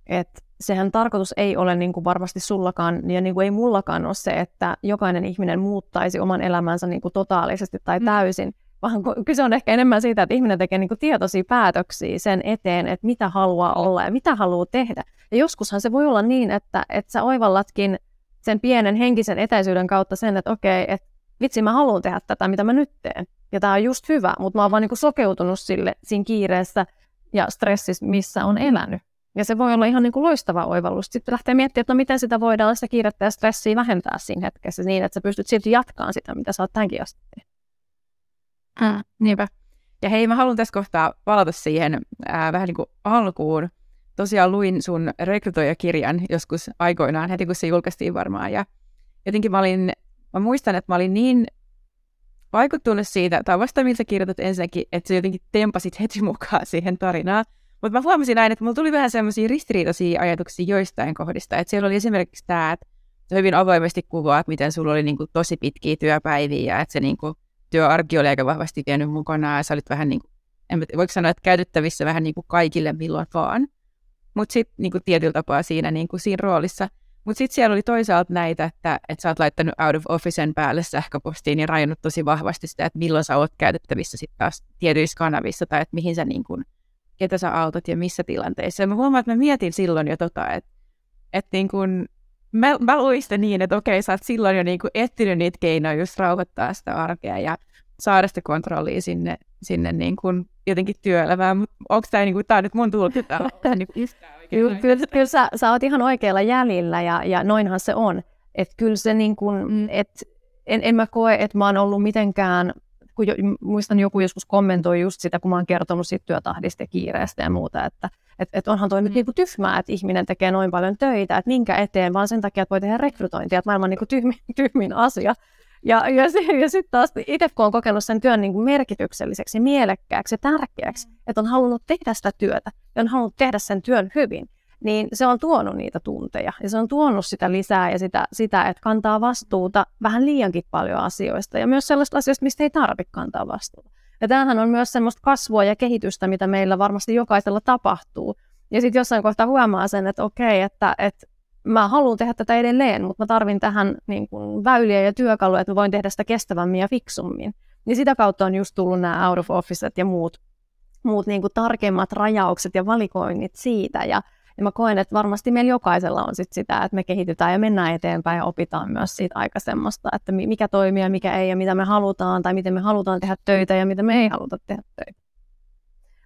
että sehän tarkoitus ei ole niin kuin varmasti sullakaan, ja niin kuin ei mullakaan ole se, että jokainen ihminen muuttaisi oman elämänsä niin kuin totaalisesti tai Mm. Vaan kyse on ehkä enemmän siitä, että ihminen tekee niin kuin tietoisia päätöksiä sen eteen, että mitä haluaa olla ja mitä haluaa tehdä. Ja joskushan se voi olla niin, että, että sä oivallatkin sen pienen henkisen etäisyyden kautta sen, että okei, että vitsi mä haluan tehdä tätä, mitä mä nyt teen. Ja tämä on just hyvä, mutta mä oon vaan niinku sokeutunut sille siinä kiireessä ja stressissä, missä on elänyt. Ja se voi olla ihan niinku loistava oivallus. Sitten lähtee miettimään, että no miten sitä voidaan sitä kiirettä ja stressiä vähentää siinä hetkessä niin, että sä pystyt silti jatkamaan sitä, mitä sä oot tämänkin asti tehnyt. Mm, niinpä. Ja hei, mä haluan tässä kohtaa palata siihen ää, vähän niin kuin alkuun. Tosiaan luin sun rekrytoijakirjan joskus aikoinaan, heti kun se julkaistiin varmaan. Ja jotenkin mä olin, mä muistan, että mä olin niin vaikuttunut siitä, tai vasta miltä kirjoitat ensinnäkin, että sä jotenkin tempasit heti mukaan siihen tarinaan. Mutta mä huomasin näin, että mulla tuli vähän semmoisia ristiriitaisia ajatuksia joistain kohdista. Että siellä oli esimerkiksi tämä, että hyvin avoimesti kuvaat, miten sulla oli niinku tosi pitkiä työpäiviä että se niinku työarki oli aika vahvasti vienyt mukanaan ja sä olit vähän niin kuin, en voiko sanoa, että käytettävissä vähän niin kuin kaikille milloin vaan. Mutta sitten niin kuin tietyllä tapaa siinä, niin kuin siinä roolissa. Mutta sitten siellä oli toisaalta näitä, että, että sä oot laittanut out of officen päälle sähköpostiin ja rajannut tosi vahvasti sitä, että milloin sä oot käytettävissä sitten taas tietyissä kanavissa tai että mihin sä niin kuin, ketä sä autot ja missä tilanteissa. Ja mä huomaan, että mä mietin silloin jo tota, että, että niin kuin, mä, mä luin sitä niin, että okei, sä oot silloin jo niin kuin etsinyt niitä keinoja just rauhoittaa sitä arkea ja saada sitä kontrollia sinne, sinne niin kuin jotenkin työelämään, onko tämä niinku, tää nyt mun tulkinta? niin Kyllä, kyllä, kyllä sä, sä oot ihan oikealla jäljellä ja, ja noinhan se on. Että kyllä se niin kuin, Mm. et, en, en mä koe, että mä oon ollut mitenkään, kun jo, muistan joku joskus kommentoi just sitä, kun mä oon kertonut siitä työtahdista ja kiireestä ja muuta, että et, et onhan toi mm. nyt Mm. niinku tyhmää, että ihminen tekee noin paljon töitä, että minkä eteen, vaan sen takia, että voi tehdä rekrytointia, että maailman niinku tyhmin, tyhmin asia. Ja, ja, ja sitten taas itse kun on kokenut sen työn niin kuin merkitykselliseksi, mielekkääksi ja tärkeäksi, että on halunnut tehdä sitä työtä ja on halunnut tehdä sen työn hyvin, niin se on tuonut niitä tunteja ja se on tuonut sitä lisää ja sitä, sitä että kantaa vastuuta vähän liiankin paljon asioista ja myös sellaista asioista, mistä ei tarvitse kantaa vastuuta. Ja tämähän on myös semmoista kasvua ja kehitystä, mitä meillä varmasti jokaisella tapahtuu. Ja sitten jossain kohtaa huomaa sen, että okei, että, että mä haluan tehdä tätä edelleen, mutta mä tarvin tähän niin kuin, väyliä ja työkaluja, että mä voin tehdä sitä kestävämmin ja fiksummin. Niin sitä kautta on just tullut nämä out of officet ja muut, muut niin kuin, tarkemmat rajaukset ja valikoinnit siitä. Ja, ja mä koen, että varmasti meillä jokaisella on sit sitä, että me kehitytään ja mennään eteenpäin ja opitaan myös siitä aikaisemmasta, että mikä toimii ja mikä ei ja mitä me halutaan tai miten me halutaan tehdä töitä ja mitä me ei haluta tehdä töitä.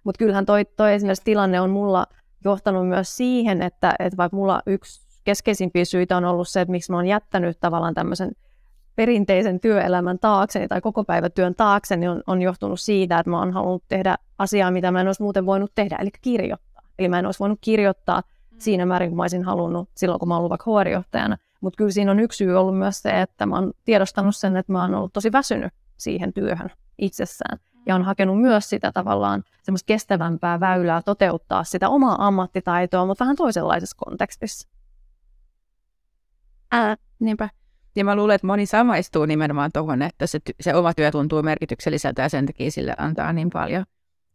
Mutta kyllähän toi, toi esimerkiksi tilanne on mulla johtanut myös siihen, että, että vaikka mulla yksi keskeisimpiä syitä on ollut se, että miksi mä oon jättänyt tavallaan tämmöisen perinteisen työelämän taakseni tai koko päivätyön taakseni niin on, on johtunut siitä, että mä oon halunnut tehdä asiaa, mitä mä en olisi muuten voinut tehdä, eli kirjoittaa. Eli mä en olisi voinut kirjoittaa mm. siinä määrin, kun mä olisin halunnut silloin, kun mä ollut vaikka huorijohtajana. Mutta kyllä siinä on yksi syy ollut myös se, että mä oon tiedostanut sen, että mä oon ollut tosi väsynyt siihen työhön itsessään. Ja on hakenut myös sitä tavallaan semmoista kestävämpää väylää toteuttaa sitä omaa ammattitaitoa, mutta vähän toisenlaisessa kontekstissa. Ää, niinpä. Ja mä luulen, että moni samaistuu nimenomaan tuohon, että se, se oma työ tuntuu merkitykselliseltä ja sen takia sille antaa niin paljon.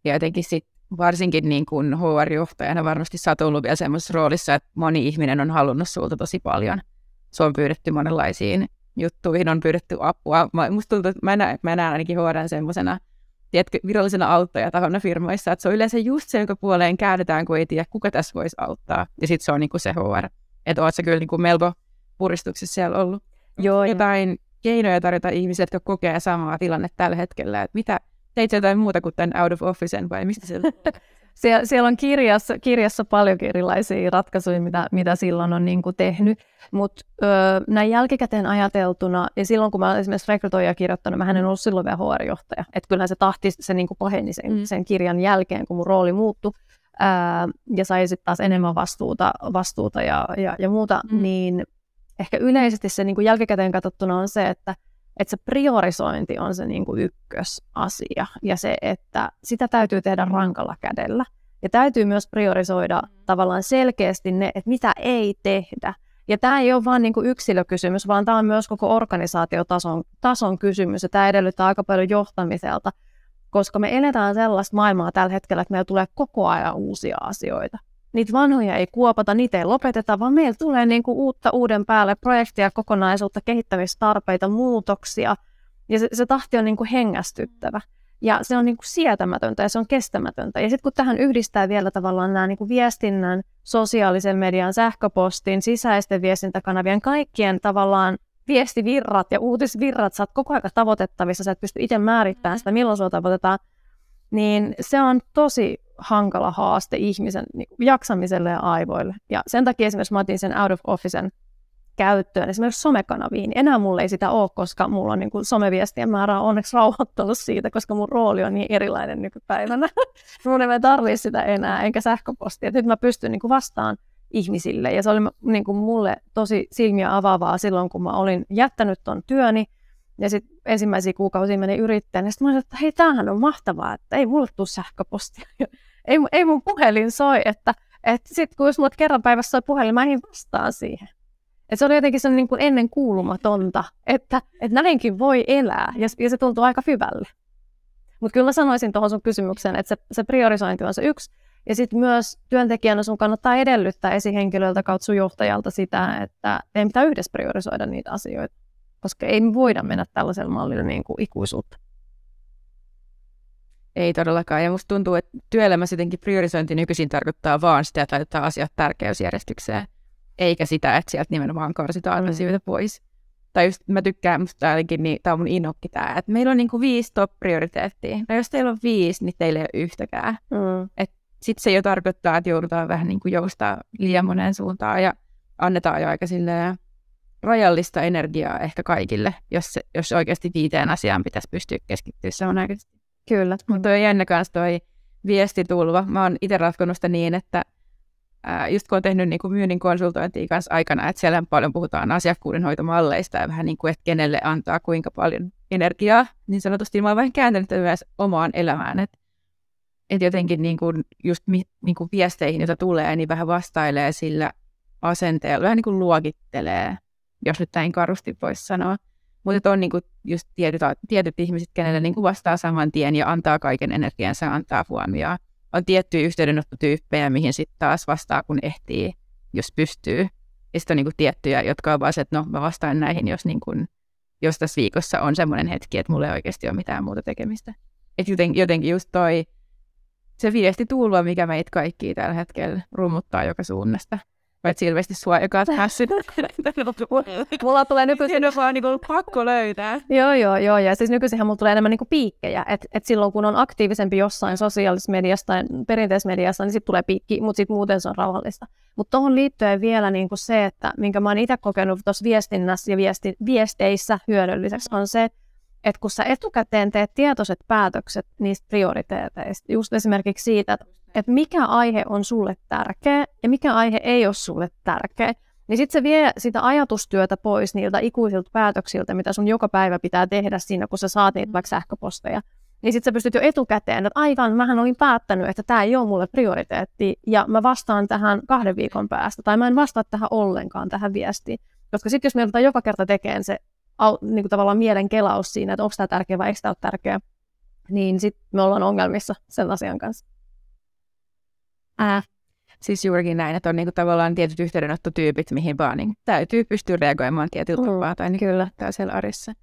Ja jotenkin sit varsinkin niin kuin HR-johtajana varmasti sä oot ollut vielä semmoisessa roolissa, että moni ihminen on halunnut sulta tosi paljon. Se on pyydetty monenlaisiin juttuihin, on pyydetty apua. Mä, musta tuntuu, että mä näen, mä näen ainakin HR semmoisena tiedätkö, virallisena auttajatahona firmoissa, että se on yleensä just se, jonka puoleen käännetään, kun ei tiedä, kuka tässä voisi auttaa. Ja sitten se on niin kuin se HR. Että oot sä kyllä niin kuin melko puristuksessa siellä ollut. Joo, jotain ja... keinoja tarjota ihmisille, jotka kokee samaa tilannetta tällä hetkellä. Että mitä, teit jotain muuta kuin tämän out of officen vai mistä se siellä, siellä on kirjassa, kirjassa paljon erilaisia ratkaisuja, mitä, mitä silloin on niin kuin tehnyt, mutta näin jälkikäteen ajateltuna, ja silloin kun mä olen esimerkiksi rekrytoija kirjoittanut, mä en ollut silloin vielä HR-johtaja, että kyllähän se tahti, se niin kuin paheni sen, mm. sen kirjan jälkeen, kun mun rooli muuttui, ää, ja sai sitten taas enemmän vastuuta, vastuuta ja, ja, ja muuta, mm. niin ehkä yleisesti se niin kuin jälkikäteen katsottuna on se, että, että se priorisointi on se niin kuin ykkösasia ja se, että sitä täytyy tehdä rankalla kädellä. Ja täytyy myös priorisoida tavallaan selkeästi ne, että mitä ei tehdä. Ja tämä ei ole vain niin yksilökysymys, vaan tämä on myös koko organisaatiotason tason kysymys. Ja tämä edellyttää aika paljon johtamiselta, koska me eletään sellaista maailmaa tällä hetkellä, että meillä tulee koko ajan uusia asioita niitä vanhoja ei kuopata, niitä ei lopeteta, vaan meillä tulee niin kuin uutta uuden päälle projektia, kokonaisuutta, kehittämistarpeita, muutoksia. Ja se, se tahti on niin kuin hengästyttävä. Ja se on niin kuin sietämätöntä ja se on kestämätöntä. Ja sitten kun tähän yhdistää vielä tavallaan nämä niin kuin viestinnän, sosiaalisen median, sähköpostin, sisäisten viestintäkanavien, kaikkien tavallaan viestivirrat ja uutisvirrat, sä oot koko ajan tavoitettavissa, sä et pysty itse määrittämään sitä, milloin sua tavoitetaan, niin se on tosi hankala haaste ihmisen niin jaksamiselle ja aivoille. Ja sen takia esimerkiksi mä otin sen out of officen käyttöön esimerkiksi somekanaviin. Enää mulla ei sitä ole, koska mulla on niin kuin someviestien määrä on onneksi rauhoittanut siitä, koska mun rooli on niin erilainen nykypäivänä. mun ei tarvitse sitä enää, enkä sähköpostia. Nyt mä pystyn niin kuin vastaan ihmisille. Ja se oli niin kuin mulle tosi silmiä avaavaa silloin, kun mä olin jättänyt ton työni ja sitten ensimmäisiä kuukausia meni yrittäjän, ja sitten mä olin, että hei, tämähän on mahtavaa, että ei mulle tule sähköpostia. ei, ei mun puhelin soi, että, että sitten kun jos mulle kerran päivässä soi puhelin, mä en vastaan siihen. Et se oli jotenkin se niin kuin ennen kuulumatonta, että, että näinkin voi elää, ja, ja se tuntuu aika hyvälle. Mutta kyllä mä sanoisin tuohon sun kysymykseen, että se, se priorisointi on se yksi, ja sitten myös työntekijänä sun kannattaa edellyttää esihenkilöltä kautta sun johtajalta sitä, että meidän pitää yhdessä priorisoida niitä asioita koska ei me voida mennä tällaisella mallilla niin kuin ikuisuutta. Ei todellakaan. Ja musta tuntuu, että työelämässä jotenkin priorisointi nykyisin tarkoittaa vaan sitä, että laitetaan asiat tärkeysjärjestykseen, eikä sitä, että sieltä nimenomaan karsitaan mm. asioita pois. Tai just mä tykkään, musta ainakin, niin tämä on mun inokki tämä, että meillä on niinku viisi top-prioriteettia. No jos teillä on viisi, niin teillä ei ole yhtäkään. Mm. Sitten se jo tarkoittaa, että joudutaan vähän niin kuin joustaa liian moneen suuntaan ja annetaan jo aika silleen rajallista energiaa ehkä kaikille, jos, se, jos oikeasti viiteen asiaan pitäisi pystyä keskittyä samanaikaisesti. Kyllä. Mutta toi jännä kanssa toi viestitulva. Mä oon itse ratkonut sitä niin, että ää, just kun on tehnyt niin kuin myynnin konsultointia kanssa aikana, että siellä paljon puhutaan asiakkuudenhoitomalleista ja vähän niin kuin, että kenelle antaa kuinka paljon energiaa, niin sanotusti mä oon vähän kääntänyt myös omaan elämään, että et jotenkin niin kuin just mi, niin kuin viesteihin, joita tulee, niin vähän vastailee sillä asenteella, vähän niin kuin luokittelee, jos nyt näin karusti voisi sanoa. Mutta on niin kuin just tietyt, tietyt ihmiset, kenelle niin kuin vastaa saman tien ja antaa kaiken energiansa, antaa huomioon. On tiettyjä yhteydenottotyyppejä, mihin sitten taas vastaa, kun ehtii, jos pystyy. Ja sitten on niin kuin tiettyjä, jotka on vaan se, että no mä vastaan näihin, jos, niin kuin, jos tässä viikossa on semmoinen hetki, että mulla ei oikeasti ole mitään muuta tekemistä. Että jotenkin, jotenkin just toi, se viesti tulva, mikä meitä kaikki tällä hetkellä rummuttaa joka suunnasta. Paitsi ilmeisesti sua, joka on hässyt. mulla tulee nykyisin... on vaan niinku pakko löytää. Joo, joo, joo. Ja siis nykyisinhän mulla tulee enemmän niinku piikkejä. Että et silloin kun on aktiivisempi jossain sosiaalisessa mediassa tai perinteisessä mediassa, niin sitten tulee piikki, mutta sitten muuten se on rauhallista. Mutta tuohon liittyen vielä niinku se, että minkä mä oon itse kokenut tuossa viestinnässä ja viesti, viesteissä hyödylliseksi, on se, että kun sä etukäteen teet tietoiset päätökset niistä prioriteeteista, just esimerkiksi siitä, että että mikä aihe on sulle tärkeä ja mikä aihe ei ole sulle tärkeä, niin sitten se vie sitä ajatustyötä pois niiltä ikuisilta päätöksiltä, mitä sun joka päivä pitää tehdä siinä, kun sä saat niitä vaikka sähköposteja. Niin sitten sä pystyt jo etukäteen, että aivan, mähän olin päättänyt, että tämä ei ole mulle prioriteetti, ja mä vastaan tähän kahden viikon päästä, tai mä en vastaa tähän ollenkaan, tähän viestiin. Koska sitten jos me joudutaan joka kerta tekemään se niin kuin tavallaan mielen kelaus siinä, että onko tämä tärkeä vai eikö tämä ole tärkeä, niin sitten me ollaan ongelmissa sen asian kanssa. Ää. Siis juurikin näin, että on niinku tavallaan tietyt yhteydenottotyypit, mihin vaan niin täytyy pystyä reagoimaan tietyllä mm, tapaa tai niin kyllä. siellä arjessa.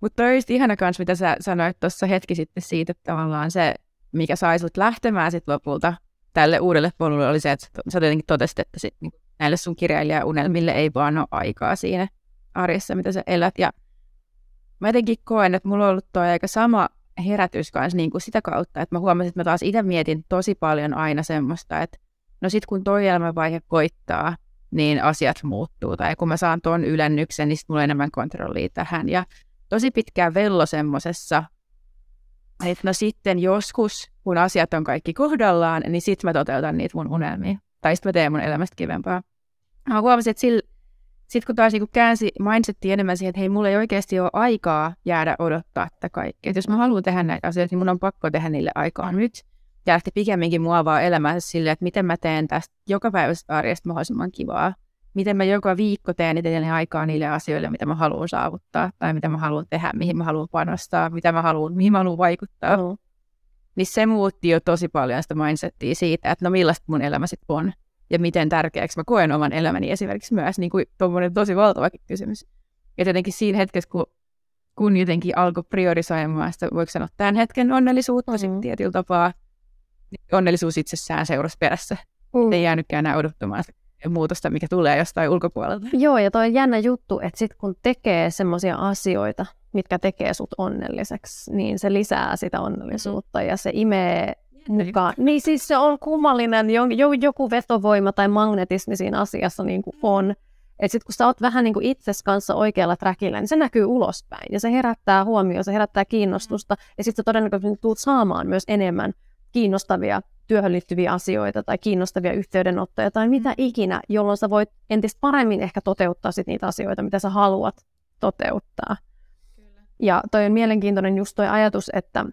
Mutta toi just ihana kans, mitä sä sanoit tuossa hetki sitten siitä, että tavallaan se, mikä sai sut lähtemään sit lopulta tälle uudelle polulle, oli se, että sä jotenkin totesit, että sit, niin näille sun kirjailijaunelmille ei vaan ole aikaa siinä arjessa, mitä sä elät. Ja mä jotenkin koen, että mulla on ollut tuo aika sama herätys kanssa niin kuin sitä kautta, että mä huomasin, että mä taas itse mietin tosi paljon aina semmoista, että no sit kun toi elämänvaihe koittaa, niin asiat muuttuu. Tai kun mä saan tuon ylennyksen, niin sit mulla on enemmän kontrollia tähän. Ja tosi pitkään vello semmosessa, että no sitten joskus, kun asiat on kaikki kohdallaan, niin sit mä toteutan niitä mun unelmia. Tai sitten mä teen mun elämästä kivempaa. Mä huomasin, että sillä sitten kun taas niin käänsi mindsetti enemmän siihen, että hei, mulla ei oikeasti ole aikaa jäädä odottaa tätä kaikkea. Et jos mä haluan tehdä näitä asioita, niin mun on pakko tehdä niille aikaa nyt. Ja lähti pikemminkin muovaa elämänsä silleen, että miten mä teen tästä joka päivästä arjesta mahdollisimman kivaa. Miten mä joka viikko teen itselleni aikaa niille asioille, mitä mä haluan saavuttaa, tai mitä mä haluan tehdä, mihin mä haluan panostaa, mitä mä haluan, mihin mä haluan vaikuttaa. Mm. Niin se muutti jo tosi paljon sitä mindsettiä siitä, että no millaista mun elämä sitten on ja miten tärkeäksi mä koen oman elämäni esimerkiksi myös, niin kuin tuommoinen tosi valtava kysymys. Ja tietenkin siinä hetkessä, kun, kun jotenkin alkoi priorisoimaan sitä, voiko sanoa tämän hetken onnellisuutta mm. sitten tietyllä tapaa, niin onnellisuus itsessään seurasi perässä. Mm. Ei jäänytkään enää odottamaan muutosta, mikä tulee jostain ulkopuolelta. Joo, ja toi on jännä juttu, että sit kun tekee semmoisia asioita, mitkä tekee sut onnelliseksi, niin se lisää sitä onnellisuutta mm. ja se imee mukaan. Niin siis se on kummallinen, joku vetovoima tai magnetismi siinä asiassa niin kuin on. Että sitten kun sä oot vähän niin kuin itses kanssa oikealla trackillä, niin se näkyy ulospäin. Ja se herättää huomioon, se herättää kiinnostusta. Ja sitten sä todennäköisesti tulet saamaan myös enemmän kiinnostavia työhön liittyviä asioita tai kiinnostavia yhteydenottoja tai mitä mm. ikinä, jolloin sä voit entistä paremmin ehkä toteuttaa sit niitä asioita, mitä sä haluat toteuttaa. Kyllä. Ja toi on mielenkiintoinen just toi ajatus, että,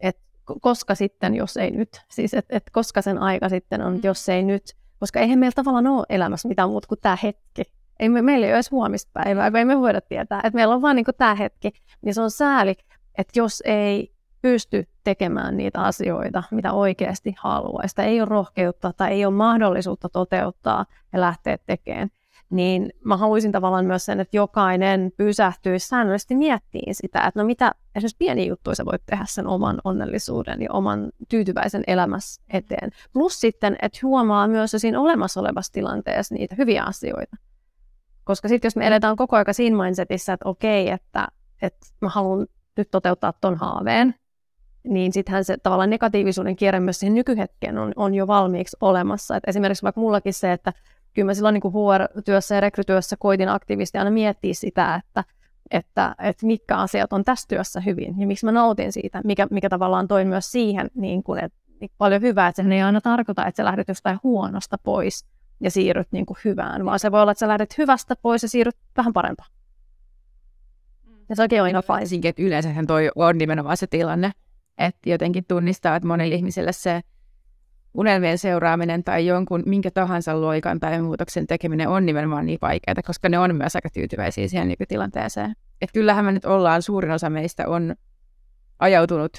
että koska sitten, jos ei nyt. Siis, että et koska sen aika sitten on, mm. jos ei nyt. Koska eihän meillä tavallaan ole elämässä mitään muuta kuin tämä hetki. Ei me, meillä ei ole edes huomispäivää, ei me voida tietää. Että meillä on vain niin tämä hetki. Niin se on sääli, että jos ei pysty tekemään niitä asioita, mitä oikeasti haluaisi, tai ei ole rohkeutta tai ei ole mahdollisuutta toteuttaa ja lähteä tekemään, niin mä haluaisin tavallaan myös sen, että jokainen pysähtyisi säännöllisesti miettiin sitä, että no mitä esimerkiksi pieni juttu sä voit tehdä sen oman onnellisuuden ja oman tyytyväisen elämässä eteen. Plus sitten, että huomaa myös siinä olemassa olevassa tilanteessa niitä hyviä asioita. Koska sitten jos me eletään koko ajan siinä mindsetissä, että okei, että, että mä haluan nyt toteuttaa ton haaveen, niin sittenhän se tavallaan negatiivisuuden kierre myös siihen nykyhetkeen on, on jo valmiiksi olemassa. Et esimerkiksi vaikka mullakin se, että kyllä mä silloin niin HR-työssä ja rekrytyössä koitin aktiivisesti aina miettiä sitä, että, että, että mitkä asiat on tässä työssä hyvin ja miksi mä nautin siitä, mikä, mikä tavallaan toi myös siihen, niin kuin, että niin paljon hyvää, että sehän ei aina tarkoita, että sä lähdet jostain huonosta pois ja siirryt niin kuin hyvään, vaan se voi olla, että sä lähdet hyvästä pois ja siirryt vähän parempaan. Ja sekin on ihan fine. Yleensähän toi on nimenomaan se tilanne, että jotenkin tunnistaa, että monille ihmisille se unelmien seuraaminen tai jonkun minkä tahansa loikan tai muutoksen tekeminen on nimenomaan niin vaikeaa, koska ne on myös aika tyytyväisiä siihen nykytilanteeseen. Että kyllähän me nyt ollaan, suurin osa meistä on ajautunut,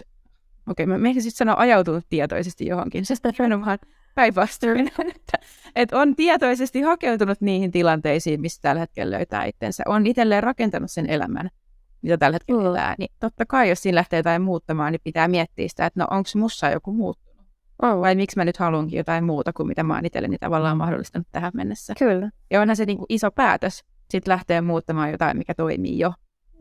okei, okay, mä ehkä sitten sanoa ajautunut tietoisesti johonkin, se on vaan päinvastoin, että, että on tietoisesti hakeutunut niihin tilanteisiin, missä tällä hetkellä löytää itsensä, on itselleen rakentanut sen elämän, mitä tällä hetkellä elää, niin totta kai, jos siinä lähtee jotain muuttamaan, niin pitää miettiä sitä, että no onko mussa joku muuttunut. Oh. Vai miksi mä nyt haluankin jotain muuta kuin mitä mä oon itselleni tavallaan mahdollistanut tähän mennessä. Kyllä. Ja onhan se niin kuin iso päätös sitten lähteä muuttamaan jotain, mikä toimii jo.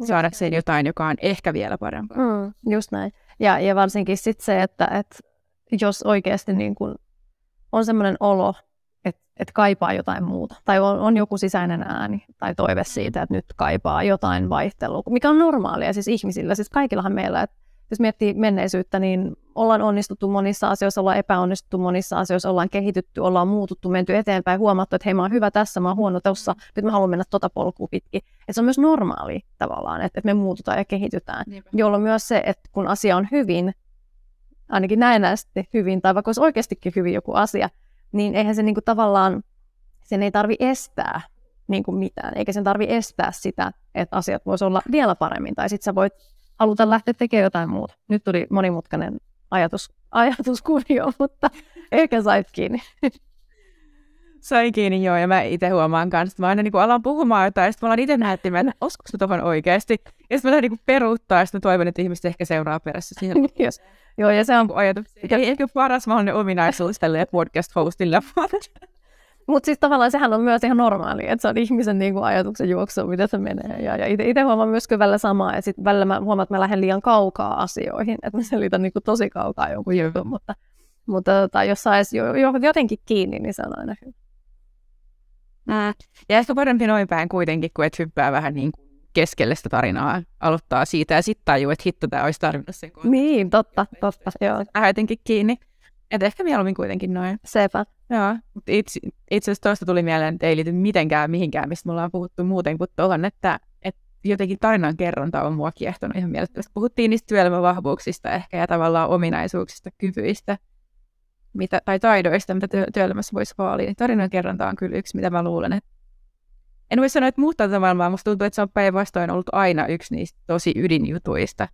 Saadakseen jotain, joka on ehkä vielä parempaa. Mm, just näin. Ja, ja varsinkin sitten se, että, että jos oikeasti niin kuin on sellainen olo, että, että kaipaa jotain muuta, tai on, on joku sisäinen ääni tai toive siitä, että nyt kaipaa jotain vaihtelua, mikä on normaalia siis ihmisillä, siis kaikillahan meillä, että jos miettii menneisyyttä, niin ollaan onnistuttu monissa asioissa, ollaan epäonnistuttu monissa asioissa, ollaan kehitytty, ollaan muututtu, menty eteenpäin, huomattu, että hei mä oon hyvä tässä, mä oon huono tuossa, nyt mä haluan mennä tota polkua pitkin. Et se on myös normaali tavallaan, että, että me muututaan ja kehitytään, Niinpä. jolloin myös se, että kun asia on hyvin, ainakin näennäisesti hyvin, tai vaikka olisi oikeastikin hyvin joku asia, niin eihän se niinku tavallaan, sen ei tarvi estää niinku mitään, eikä sen tarvi estää sitä, että asiat voisi olla vielä paremmin, tai sitten sä voit haluta lähteä tekemään jotain muuta. Nyt tuli monimutkainen ajatus, ajatuskuvio, mutta ehkä sait kiinni. Sain kiinni, joo, ja mä itse huomaan kanssa, että mä aina niin kuin alan puhumaan jotain, ja sitten mä alan itse näyttimään, että olisiko mä tuohon oikeasti. Ja sitten mä lähden niin peruuttaa, ja sitten toivon, että ihmiset ehkä seuraa perässä siihen. yes. Joo, ja se on ajatus. Ja ehkä paras mahdollinen ominaisuus tälle podcast-hostille. Mutta siis tavallaan sehän on myös ihan normaali, että se on ihmisen niin kuin ajatuksen juoksu, mitä se menee. Ja, ja itse huomaan myöskin välillä samaa, ja sitten välillä mä huomaan, että mä lähden liian kaukaa asioihin, että mä selitän niin kuin tosi kaukaa jonkun jutun, mutta, mutta tota, jos saisi jo, jo, jotenkin kiinni, niin se on aina hyvä. Mm. Ja ehkä parempi noin päin kuitenkin, kun et hyppää vähän niin kuin keskelle sitä tarinaa, aloittaa siitä ja sitten tajuu, että hitto, tämä olisi tarvinnut sen kohta. Niin, totta, totta, joo. Vähän jotenkin kiinni. Että ehkä mieluummin kuitenkin noin. Sepä. Joo, itse, itse asiassa tuosta tuli mieleen, että ei liity mitenkään mihinkään, mistä me ollaan puhuttu muuten kuin tuohon, että, että jotenkin tarinan kerronta on mua kiehtonut ihan mielettömästi. Puhuttiin niistä työelämävahvuuksista ehkä ja tavallaan ominaisuuksista, kyvyistä mitä, tai taidoista, mitä työ, työelämässä voisi vaalia. Niin tarinan kerronta on kyllä yksi, mitä mä luulen, että en voi sanoa, että muuttaa tätä maailmaa. Musta tuntuu, että se on päinvastoin ollut aina yksi niistä tosi ydinjutuista,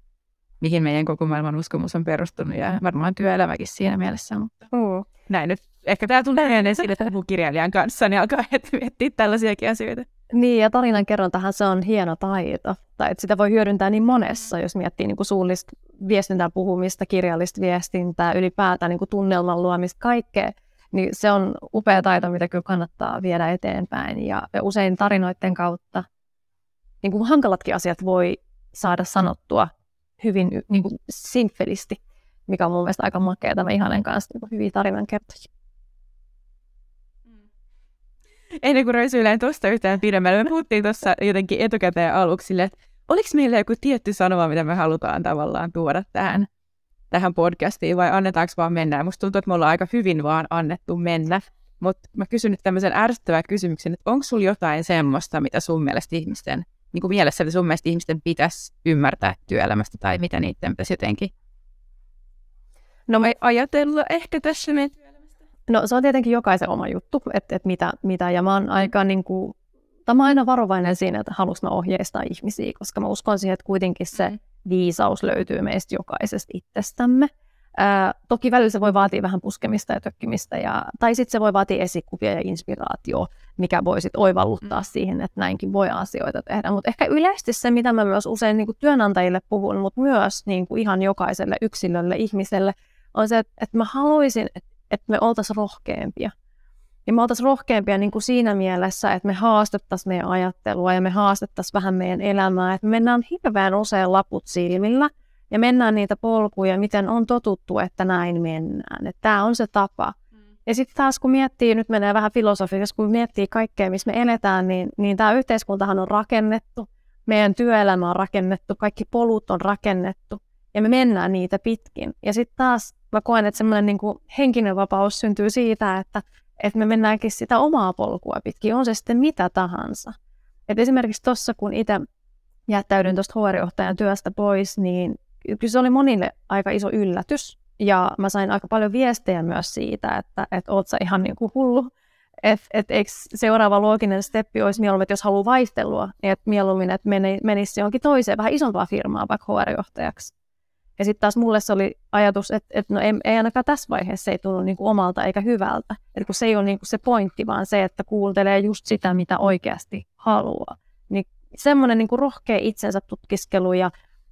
mihin meidän koko maailman uskomus on perustunut ja varmaan työelämäkin siinä mielessä. Mutta uh. näin nyt. Ehkä tämä tulee esille, että puhuu kirjailijan kanssa, niin alkaa miettiä tällaisiakin asioita. Niin, ja tarinan kerrontahan se on hieno taito. Tai että sitä voi hyödyntää niin monessa, jos miettii niin kuin suullista viestintää puhumista, kirjallista viestintää, ylipäätään niin kuin tunnelman luomista, kaikkea. Niin se on upea taito, mitä kyllä kannattaa viedä eteenpäin. Ja, ja usein tarinoiden kautta niin kuin hankalatkin asiat voi saada sanottua hyvin niin kuin simppelisti, mikä on mun mielestä aika makea tämä Ihanen kanssa niin hyviä tarinankertoja. Mm. Ennen kuin röisyilen tuosta yhtään pidemmälle, me puhuttiin tuossa jotenkin etukäteen aluksi, että oliko meillä joku tietty sanoma, mitä me halutaan tavallaan tuoda tähän, tähän podcastiin, vai annetaanko vaan mennä? Musta tuntuu, että me ollaan aika hyvin vaan annettu mennä. Mutta mä kysyn nyt tämmöisen ärsyttävän kysymyksen, että onko sulla jotain semmoista, mitä sun mielestä ihmisten niin kuin mielessä, että sun mielestä ihmisten pitäisi ymmärtää työelämästä tai mitä niiden pitäisi jotenkin No me ajatella ehkä tässä työelämästä. No se on tietenkin jokaisen oma juttu, että, että mitä, mitä, ja mä oon aika niin kuin, mä aina varovainen siinä, että haluanko mä ohjeistaa ihmisiä, koska mä uskon siihen, että kuitenkin se mm. viisaus löytyy meistä jokaisesta itsestämme. Ää, toki välillä se voi vaatia vähän puskemista ja tökkimistä, ja, tai sitten se voi vaatia esikuvia ja inspiraatio, mikä voi sitten oivalluttaa mm. siihen, että näinkin voi asioita tehdä. Mutta ehkä yleisesti se, mitä mä myös usein niin kuin työnantajille puhun, mutta myös niin kuin ihan jokaiselle yksilölle, ihmiselle, on se, että, että mä haluaisin, että, että me oltaisiin rohkeampia. Ja me oltaisiin rohkeampia niin kuin siinä mielessä, että me haastettaisiin meidän ajattelua ja me haastettaisiin vähän meidän elämää. Että me mennään hirveän usein laput silmillä – ja mennään niitä polkuja, miten on totuttu, että näin mennään. Että tämä on se tapa. Mm. Ja sitten taas kun miettii, nyt menee vähän filosofiassa, kun miettii kaikkea, missä me eletään, niin, niin tämä yhteiskuntahan on rakennettu, meidän työelämä on rakennettu, kaikki polut on rakennettu, ja me mennään niitä pitkin. Ja sitten taas mä koen, että semmoinen niin henkinen vapaus syntyy siitä, että, että me mennäänkin sitä omaa polkua pitkin, on se sitten mitä tahansa. Et esimerkiksi tuossa, kun itse jättäydyin tuosta HR-johtajan työstä pois, niin kyllä se oli monille aika iso yllätys. Ja mä sain aika paljon viestejä myös siitä, että, että oot sä ihan niin kuin hullu. Että et, eikö seuraava looginen steppi olisi mieluummin, että jos haluaa vaihtelua, niin että mieluummin, että menisi johonkin toiseen, vähän isompaa firmaa vaikka HR-johtajaksi. Ja sitten taas mulle se oli ajatus, että, että no ei, ei ainakaan tässä vaiheessa ei tullut niin kuin omalta eikä hyvältä. Eli kun se ei ole niin kuin se pointti, vaan se, että kuuntelee just sitä, mitä oikeasti haluaa. Niin semmoinen niin kuin rohkea itsensä tutkiskelu ja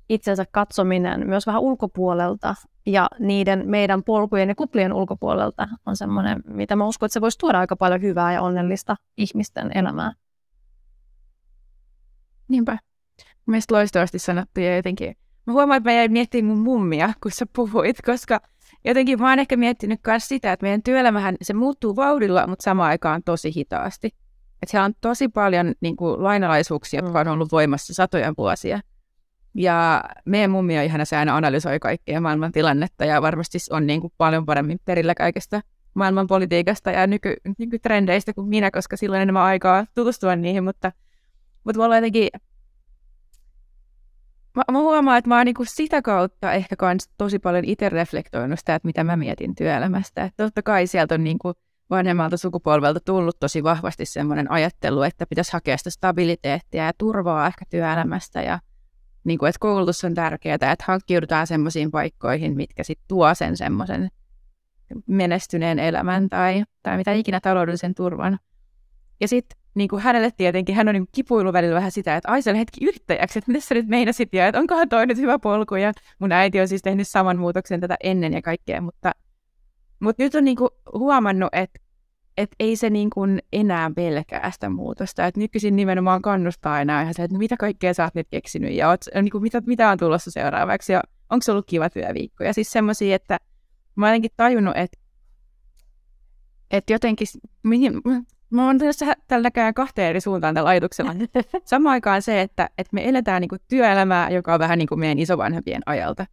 itsensä katsominen myös vähän ulkopuolelta ja niiden meidän polkujen ja kuplien ulkopuolelta on semmoinen, mitä mä uskon, että se voisi tuoda aika paljon hyvää ja onnellista ihmisten elämään. Niinpä. Mielestäni loistavasti sanottu ja jotenkin Mä huomaan, että mä jäin miettimään mun mummia, kun sä puhuit, koska jotenkin mä oon ehkä miettinyt myös sitä, että meidän työelämähän se muuttuu vauhdilla, mutta samaan aikaan tosi hitaasti. Että siellä on tosi paljon niin kuin, lainalaisuuksia, jotka on ollut voimassa satoja vuosia. Ja meidän mummi on ihana, se aina analysoi kaikkea maailman tilannetta ja varmasti on niin kuin, paljon paremmin perillä kaikesta maailman politiikasta ja nyky, nykytrendeistä kuin minä, koska silloin enemmän aikaa tutustua niihin, mutta, mutta me ollaan jotenkin mä, mä huomaan, että mä oon niinku sitä kautta ehkä kans tosi paljon itse reflektoinut sitä, että mitä mä mietin työelämästä. Että totta kai sieltä on niinku vanhemmalta sukupolvelta tullut tosi vahvasti semmoinen ajattelu, että pitäisi hakea sitä stabiliteettia ja turvaa ehkä työelämästä ja niin kuin, että koulutus on tärkeää, että hankkiudutaan semmoisiin paikkoihin, mitkä sitten tuo sen semmoisen menestyneen elämän tai, tai mitä ikinä taloudellisen turvan. Ja sitten niin kuin hänelle tietenkin, hän on niin kipuilu välillä vähän sitä, että ai se hetki yrittäjäksi, että mitä sä nyt meinasit ja että onkohan toi nyt hyvä polku. Ja mun äiti on siis tehnyt saman muutoksen tätä ennen ja kaikkea, mutta, mutta nyt on niin kuin huomannut, että että ei se niin kuin enää pelkää sitä muutosta. Et nykyisin nimenomaan kannustaa aina ihan se, että no mitä kaikkea sä oot nyt keksinyt ja oot, niin kuin mitä, mitä on tulossa seuraavaksi ja onko se ollut kiva työviikko. Ja siis semmoisia, että mä oon tajunnut, että että jotenkin, mihin, Mä oon tässä tälläkään kahteen eri suuntaan tällä ajatuksella. Samaan aikaan se, että, että me eletään niin kuin työelämää, joka on vähän niin kuin meidän isovanhempien ajalta.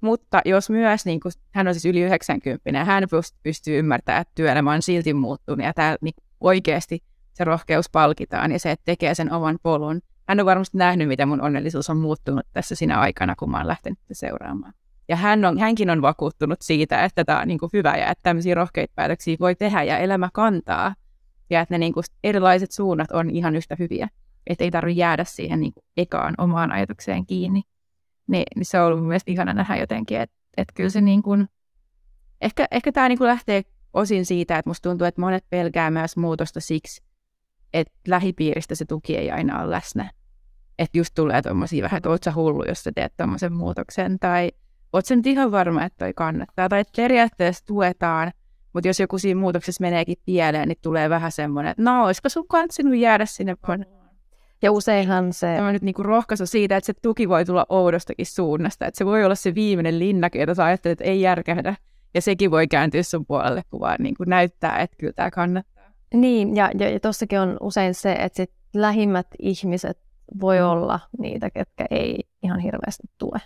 Mutta jos myös, niin kuin, hän on siis yli 90 ja hän pystyy ymmärtämään, että työelämä on silti muuttunut ja täällä niin oikeasti se rohkeus palkitaan ja se, että tekee sen oman polun. Hän on varmasti nähnyt, miten mun onnellisuus on muuttunut tässä sinä aikana, kun mä oon lähtenyt seuraamaan. Ja hän on, hänkin on vakuuttunut siitä, että tämä on niin hyvä ja että tämmöisiä rohkeita päätöksiä voi tehdä ja elämä kantaa ja että ne niin kuin erilaiset suunnat on ihan yhtä hyviä. Että ei tarvitse jäädä siihen niin kuin ekaan omaan ajatukseen kiinni. Niin, niin se on ollut mun mielestä ihana nähdä jotenkin, että, että kyllä se niin kuin, ehkä, ehkä tämä niin kuin lähtee osin siitä, että musta tuntuu, että monet pelkää myös muutosta siksi, että lähipiiristä se tuki ei aina ole läsnä. Että just tulee tuommoisia vähän, että oot sä hullu, jos sä teet tuommoisen muutoksen, tai oot sä nyt ihan varma, että toi kannattaa, tai että periaatteessa tuetaan – mutta jos joku siinä muutoksessa meneekin pieleen, niin tulee vähän semmoinen, että no, olisiko sun sinun jäädä sinne ja useinhan se... Tämä on nyt niinku rohkaisu siitä, että se tuki voi tulla oudostakin suunnasta. Että se voi olla se viimeinen linnake, jota sä ajattelet, että ei järkähdä. Ja sekin voi kääntyä sun puolelle, kun vaan niinku näyttää, että kyllä tämä kannattaa. Niin, ja, ja, ja tossakin on usein se, että sit lähimmät ihmiset voi mm. olla niitä, ketkä ei ihan hirveästi tue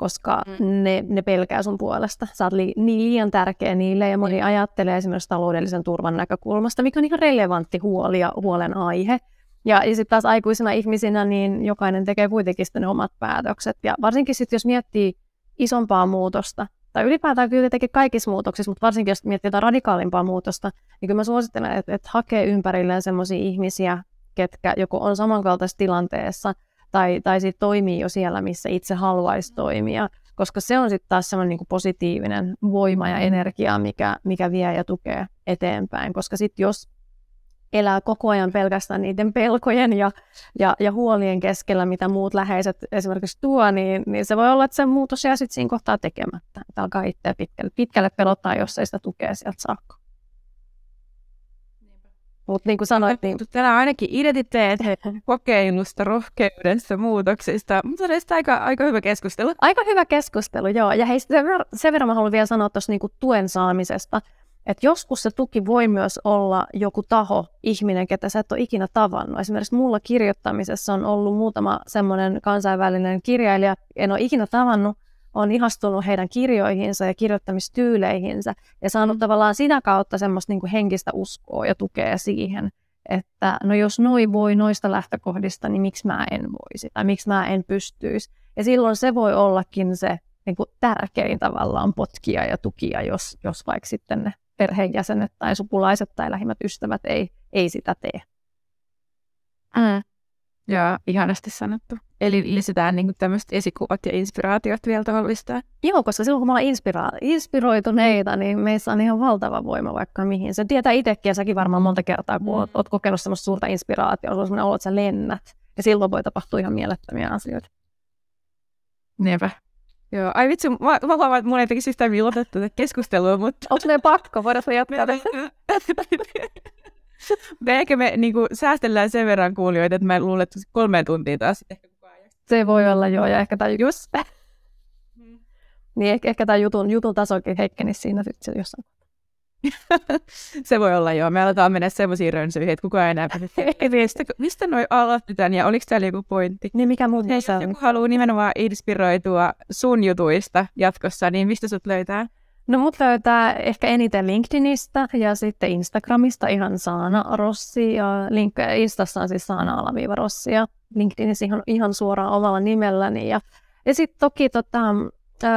koska mm. ne, ne pelkää sun puolesta. Sä oot li, niin liian tärkeä niille ja moni mm. ajattelee esimerkiksi taloudellisen turvan näkökulmasta, mikä on ihan relevantti huoli ja huolenaihe. Ja, ja sitten taas aikuisina ihmisinä, niin jokainen tekee kuitenkin sitten ne omat päätökset. Ja varsinkin sitten, jos miettii isompaa muutosta, tai ylipäätään kyllä tietenkin kaikissa muutoksissa, mutta varsinkin jos miettii jotain radikaalimpaa muutosta, niin kyllä mä suosittelen, että, että hakee ympärilleen sellaisia ihmisiä, ketkä joko on samankaltaisessa tilanteessa – tai, tai sit toimii jo siellä, missä itse haluaisi toimia, koska se on sitten taas semmoinen niin positiivinen voima ja energia, mikä, mikä vie ja tukee eteenpäin, koska sitten jos elää koko ajan pelkästään niiden pelkojen ja, ja, ja huolien keskellä, mitä muut läheiset esimerkiksi tuo, niin, niin se voi olla, että se muutos jää sitten siinä kohtaa tekemättä. Että alkaa itseä pitkälle, pitkälle pelottaa, jos ei sitä tukea sieltä saakka. Mutta niin kuin sanoit, niin... Täällä on ainakin identiteet, kokeilusta, rohkeudesta, muutoksista. Mutta on aika, aika hyvä keskustelu. Aika hyvä keskustelu, joo. Ja hei, sen, verran, sen verran mä haluan vielä sanoa tuossa niin tuen saamisesta. Että joskus se tuki voi myös olla joku taho, ihminen, ketä sä et ole ikinä tavannut. Esimerkiksi mulla kirjoittamisessa on ollut muutama semmoinen kansainvälinen kirjailija, en ole ikinä tavannut, on ihastunut heidän kirjoihinsa ja kirjoittamistyyleihinsä. Ja saanut tavallaan sitä kautta semmoista niin kuin henkistä uskoa ja tukea siihen, että no jos noi voi noista lähtökohdista, niin miksi mä en voisi? Tai miksi mä en pystyisi. Ja silloin se voi ollakin se niin kuin tärkein tavallaan potkia ja tukia, jos, jos vaikka sitten ne perheenjäsenet tai sukulaiset tai lähimmät ystävät ei, ei sitä tee. Mm. Joo, ihanasti sanottu. Eli lisätään niin tämmöiset esikuvat ja inspiraatiot vielä tuohon listaan. Joo, koska silloin kun me ollaan inspira- inspiroituneita, niin meissä on ihan valtava voima vaikka mihin. Se tietää itsekin ja säkin varmaan monta kertaa, kun oot, oot kokenut semmoista suurta inspiraatiota, on semmoinen olo, että sä lennät. Ja silloin voi tapahtua ihan mielettömiä asioita. Niinpä. Joo, ai vitsi, mä, mä huomaan, että mun ei tekisi yhtään lopettu tätä keskustelua, mutta... Onko ne pakko? Voidaan jatkaa? me ehkä me niin kuin, säästellään sen verran kuulijoita, että mä luulen, että kolme tuntia taas Se voi olla joo, ja ehkä tämä just... Niin ehkä, ehkä tämä jutun, jutun tasokin heikkenisi siinä sitten jossain se voi olla joo. Me aletaan mennä semmoisiin rönsyihin, että kukaan ei enää mistä, mistä noi aloitetaan ja oliko täällä joku pointti? Niin mikä muu Hei, jos joku haluaa nimenomaan inspiroitua sun jutuista jatkossa, niin mistä sut löytää? No mut löytää ehkä eniten LinkedInistä ja sitten Instagramista ihan Saana Rossi ja link, Instassa on siis Saana Rossi ja LinkedInissä ihan, ihan suoraan omalla nimelläni ja, ja sitten toki tota,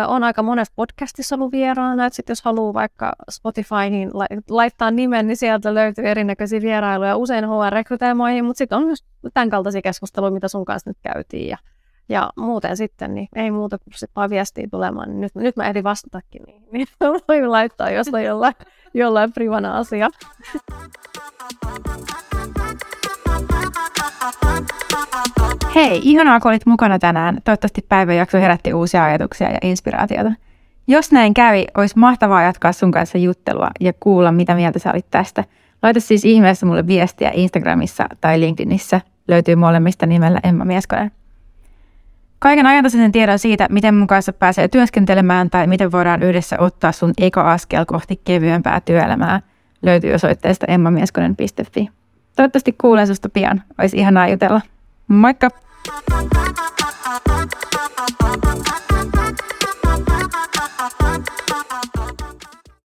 on aika monessa podcastissa ollut vieraana, että jos haluaa vaikka Spotifyhin laittaa nimen, niin sieltä löytyy erinäköisiä vierailuja. Usein HR-rekryteemoihin, mutta sitten on myös tämän kaltaisia keskusteluja, mitä sun kanssa nyt käytiin. Ja, ja muuten sitten, niin ei muuta kuin sit vaan viestiä tulemaan, niin nyt, nyt mä ehdin vastatakin, niin, niin voi laittaa, jos on jollain, jollain privana asia. Hei, ihanaa kun olit mukana tänään. Toivottavasti päiväjakso herätti uusia ajatuksia ja inspiraatiota. Jos näin kävi, olisi mahtavaa jatkaa sun kanssa juttelua ja kuulla, mitä mieltä sä olit tästä. Laita siis ihmeessä mulle viestiä Instagramissa tai LinkedInissä. Löytyy molemmista nimellä Emma Mieskonen. Kaiken ajantasaisen tiedon siitä, miten mun kanssa pääsee työskentelemään tai miten voidaan yhdessä ottaa sun eka askel kohti kevyempää työelämää, löytyy osoitteesta emmamieskonen.fi. Toivottavasti kuulen susta pian. Olisi ihanaa jutella. Moikka! Thank you.